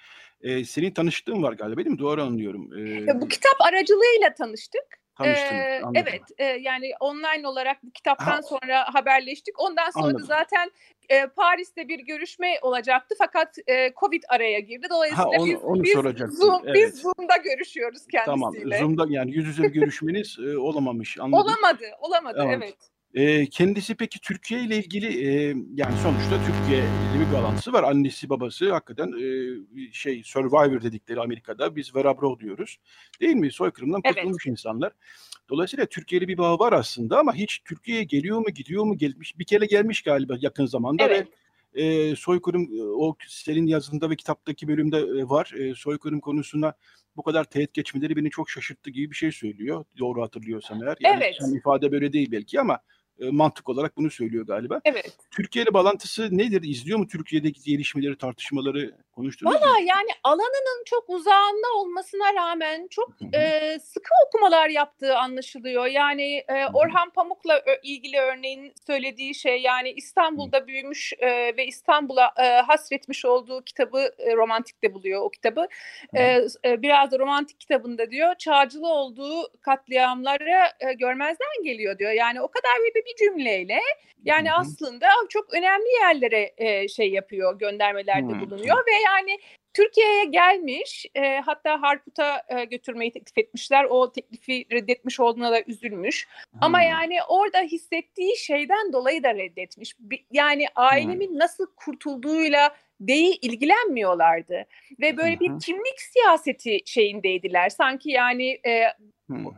Ee, senin tanıştığın var galiba değil mi? Doğru anlıyorum. Ee, E, Bu kitap aracılığıyla tanıştık. Tanıştınız, Ee, anladım. evet, e, yani online olarak bu kitaptan Ha. sonra haberleştik. Ondan sonra Anladım. da zaten e, Paris'te bir görüşme olacaktı fakat e, Covid araya girdi. Dolayısıyla Ha, onu- biz, onu biz, Zoom, evet. biz Zoom'da görüşüyoruz Tamam. kendisiyle. Zoom'da yani yüz yüze bir görüşmeniz e, olamamış. Anladım. Olamadı, olamadı Evet. evet. Ee, kendisi peki Türkiye ile ilgili e, yani sonuçta Türkiye ile bir bağlantısı var. Annesi babası hakikaten e, şey Survivor dedikleri Amerika'da biz Verabro diyoruz. Değil mi? Soykırımdan Evet. kurtulmuş insanlar. Dolayısıyla Türkiye'li bir bağı var aslında ama hiç Türkiye'ye geliyor mu gidiyor mu gelmiş bir kere gelmiş galiba yakın zamanda Evet. ve e, soykırım e, o senin yazında ve kitaptaki bölümde e, var. E, soykırım konusuna bu kadar teğet geçmeleri beni çok şaşırttı gibi bir şey söylüyor. Doğru hatırlıyorsam eğer. Yani Evet. tam ifade böyle değil belki ama e, mantık olarak bunu söylüyor galiba. Evet. Türkiye ile bağlantısı nedir? İzliyor mu Türkiye'deki gelişmeleri, tartışmaları konuştunuz? Valla yani alanının çok uzağında olmasına rağmen çok Hı hı. e, sıkı okumalar yaptığı anlaşılıyor. Yani e, Orhan Pamuk'la ilgili örneğin söylediği şey yani İstanbul'da büyümüş e, ve İstanbul'a e, hasretmiş olduğu kitabı e, romantik de buluyor o kitabı. E, e, biraz da romantik kitabında diyor çağcılı olduğu katliamları e, görmezden geliyor diyor. Yani o kadar bir, bir cümleyle yani Hı hı. aslında çok önemli yerlere e, şey yapıyor, göndermelerde Hı, bulunuyor ve yani Türkiye'ye gelmiş, e, hatta Harput'a e, götürmeyi teklif etmişler. O teklifi reddetmiş olduğuna da üzülmüş. Ama Hı. yani orada hissettiği şeyden dolayı da reddetmiş. Yani ailemin nasıl kurtulduğuyla değil ilgilenmiyorlardı ve böyle bir kimlik siyaseti şeyindeydiler. Sanki yani e,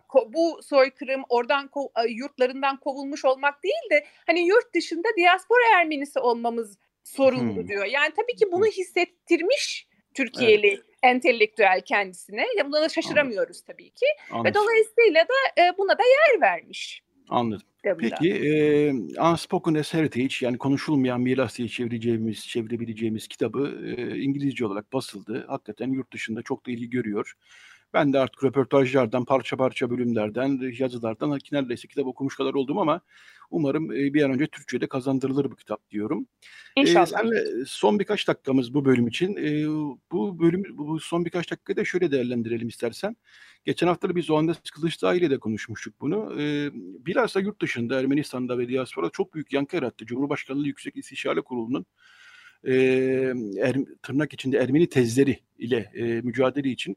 Ko- bu soykırım oradan yurtlarından kovulmuş olmak değil de hani yurt dışında diaspora Ermenisi olmamız sorunlu Hmm. diyor. Yani tabii ki bunu hissettirmiş Türkiye'li entelektüel kendisine. Ya buna da şaşıramıyoruz tabii ki. Ve Anladım. dolayısıyla da e, buna da yer vermiş. Anladım. kitabında. Peki e, Unspoken as Heritage yani konuşulmayan miras diye çevireceğimiz, çevirebileceğimiz kitabı e, İngilizce olarak basıldı. Hakikaten yurt dışında çok da ilgi görüyor. Ben de artık röportajlardan, parça parça bölümlerden, yazılardan neredeyse kitap okumuş kadar oldum ama umarım bir an önce Türkçe'de kazandırılır bu kitap diyorum. İnşallah. Ee, son birkaç dakikamız bu bölüm için. Ee, bu bölüm bu son birkaç dakikayı da şöyle değerlendirelim istersen. Geçen hafta da biz o anda Kılıçdağı ile de konuşmuştuk bunu. Ee, bilhassa yurt dışında Ermenistan'da ve diaspora çok büyük yankı yarattı. Cumhurbaşkanlığı Yüksek İstişare Kurulu'nun e, er, tırnak içinde Ermeni tezleri ile e, mücadele için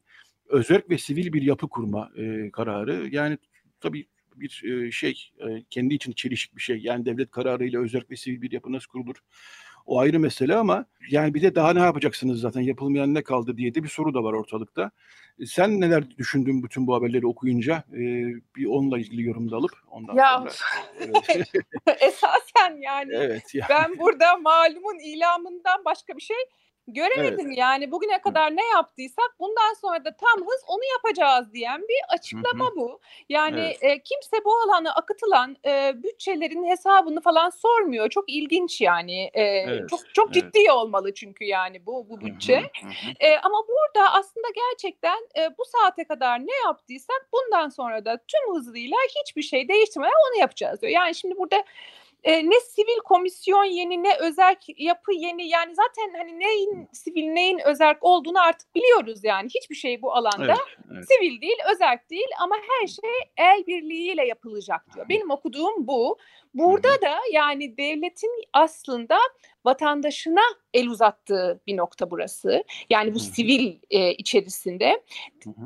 özerk ve sivil bir yapı kurma e, kararı. Yani tabii bir e, şey e, kendi için çelişik bir şey. Yani devlet kararıyla özerk ve sivil bir yapı nasıl kurulur? O ayrı mesele ama yani bir de daha ne yapacaksınız zaten yapılmayan ne kaldı diye de bir soru da var ortalıkta. E, Sen neler düşündün bütün bu haberleri okuyunca? E, bir onunla ilgili yorum da alıp ondan Ya. sonra. Esasen yani evet ya. ben burada malumun ilamından başka bir şey Göremedim evet. yani bugüne kadar ne yaptıysak bundan sonra da tam hız onu yapacağız diyen bir açıklama bu. Yani evet. e, kimse bu alana akıtılan e, bütçelerin hesabını falan sormuyor. Çok ilginç yani. E, evet. Çok çok evet. ciddi olmalı çünkü yani bu bu bütçe. E, ama burada aslında gerçekten e, bu saate kadar ne yaptıysak bundan sonra da tüm hızıyla hiçbir şey değiştirmeden onu yapacağız diyor. Yani şimdi burada e, ne sivil komisyon yeni ne özel yapı yeni yani zaten hani neyin sivil neyin özel olduğunu artık biliyoruz yani hiçbir şey bu alanda evet, evet. sivil değil özel değil ama her şey el birliğiyle yapılacak diyor. Benim okuduğum bu. Burada da yani devletin aslında vatandaşına el uzattığı bir nokta burası. Yani bu sivil e, içerisinde.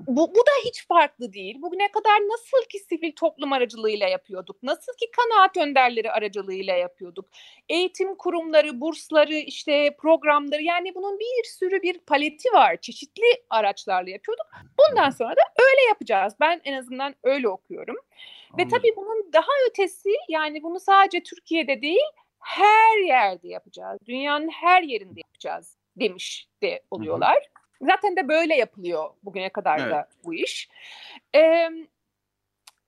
Bu, bu da hiç farklı değil. Bugüne kadar nasıl ki sivil toplum aracılığıyla yapıyorduk? Nasıl ki kanaat önderleri aracılığıyla yapıyorduk? Eğitim kurumları, bursları, işte programları yani bunun bir sürü bir paleti var. Çeşitli araçlarla yapıyorduk. Bundan sonra da öyle yapacağız. Ben en azından öyle okuyorum. Ve tabii bunun daha ötesi yani bunu sadece Türkiye'de değil her yerde yapacağız. Dünyanın her yerinde yapacağız demiş de oluyorlar. Hı hı. Zaten de böyle yapılıyor bugüne kadar evet. da bu iş. Ee,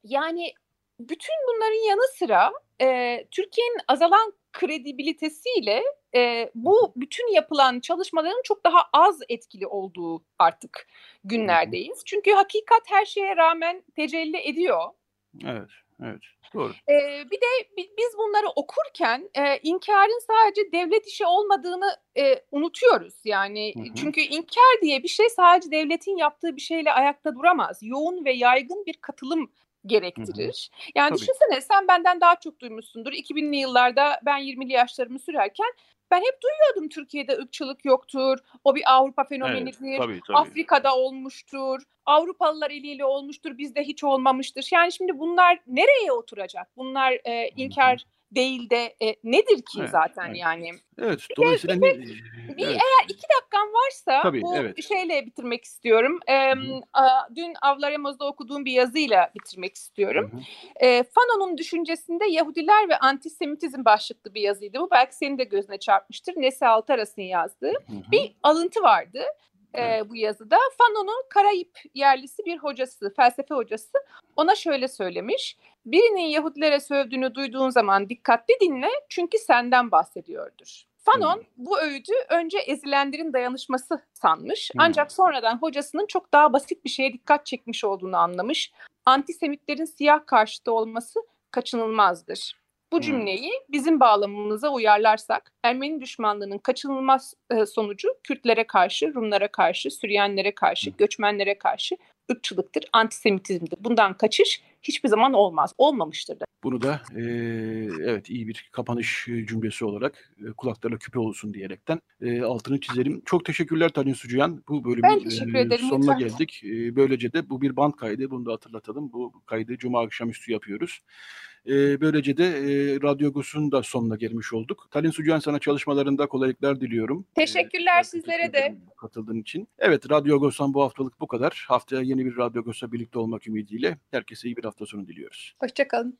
yani bütün bunların yanı sıra e, Türkiye'nin azalan kredibilitesiyle e, bu bütün yapılan çalışmaların çok daha az etkili olduğu artık günlerdeyiz. Çünkü hakikat her şeye rağmen tecelli ediyor. Evet, evet. Doğru. Ee, bir de biz bunları okurken e, inkarın sadece devlet işi olmadığını e, unutuyoruz. Yani hı hı. çünkü inkar diye bir şey sadece devletin yaptığı bir şeyle ayakta duramaz. Yoğun ve yaygın bir katılım gerektirir. Hı hı. Yani Tabii. düşünsene sen benden daha çok duymuşsundur. 2000'li yıllarda ben 20'li yaşlarımı sürerken ben hep duyuyordum Türkiye'de ırkçılık yoktur. O bir Avrupa fenomenidir. Evet, tabii, tabii. Afrika'da olmuştur. Avrupalılar eliyle olmuştur. Bizde hiç olmamıştır. Yani şimdi bunlar nereye oturacak? Bunlar e, inkar değil de e, nedir ki evet, zaten evet. yani? Evet, dolayısıyla... Bir, bir, bir, evet. Eğer iki dakikan varsa Tabii, bu evet. şeyle bitirmek istiyorum. E, dün Avlaremoz'da okuduğum bir yazıyla bitirmek istiyorum. E, Fanon'un düşüncesinde Yahudiler ve antisemitizm başlıklı bir yazıydı. Bu belki senin de gözüne çarpmıştır. Nese Altaras'ın yazdığı hı hı. bir alıntı vardı e, bu yazıda. Fanon'un Karayip yerlisi bir hocası, felsefe hocası ona şöyle söylemiş. Birinin Yahudilere sövdüğünü duyduğun zaman dikkatli dinle çünkü senden bahsediyordur. Fanon hmm. bu öğüdü önce ezilenlerin dayanışması sanmış hmm. ancak sonradan hocasının çok daha basit bir şeye dikkat çekmiş olduğunu anlamış. Antisemitlerin siyah karşıtı olması kaçınılmazdır. Bu cümleyi bizim bağlamımıza uyarlarsak Ermeni düşmanlığının kaçınılmaz e, sonucu Kürtlere karşı, Rumlara karşı, Süryanlere karşı, göçmenlere karşı ırkçılıktır, antisemitizmdir. Bundan kaçış hiçbir zaman olmaz. Olmamıştır da. Bunu da e, evet iyi bir kapanış cümlesi olarak e, kulaklarla küpe olsun diyerekten e, altını çizelim. Çok teşekkürler Talin Sucuyan. Bu bölümün e, sonuna lütfen. geldik. E, böylece de bu bir band kaydı. Bunu da hatırlatalım. Bu kaydı Cuma akşamüstü yapıyoruz. E, böylece de e, Radyo Gus'un da sonuna gelmiş olduk. Talin Sucuyan sana çalışmalarında kolaylıklar diliyorum. Teşekkürler e, sizlere de. Katıldığın için. Evet Radyo Gus'tan bu haftalık bu kadar. Haftaya yeni bir Radyo Gus'la birlikte olmak ümidiyle herkese iyi bir hafta sonu diliyoruz. Hoşçakalın.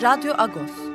Radyo Agos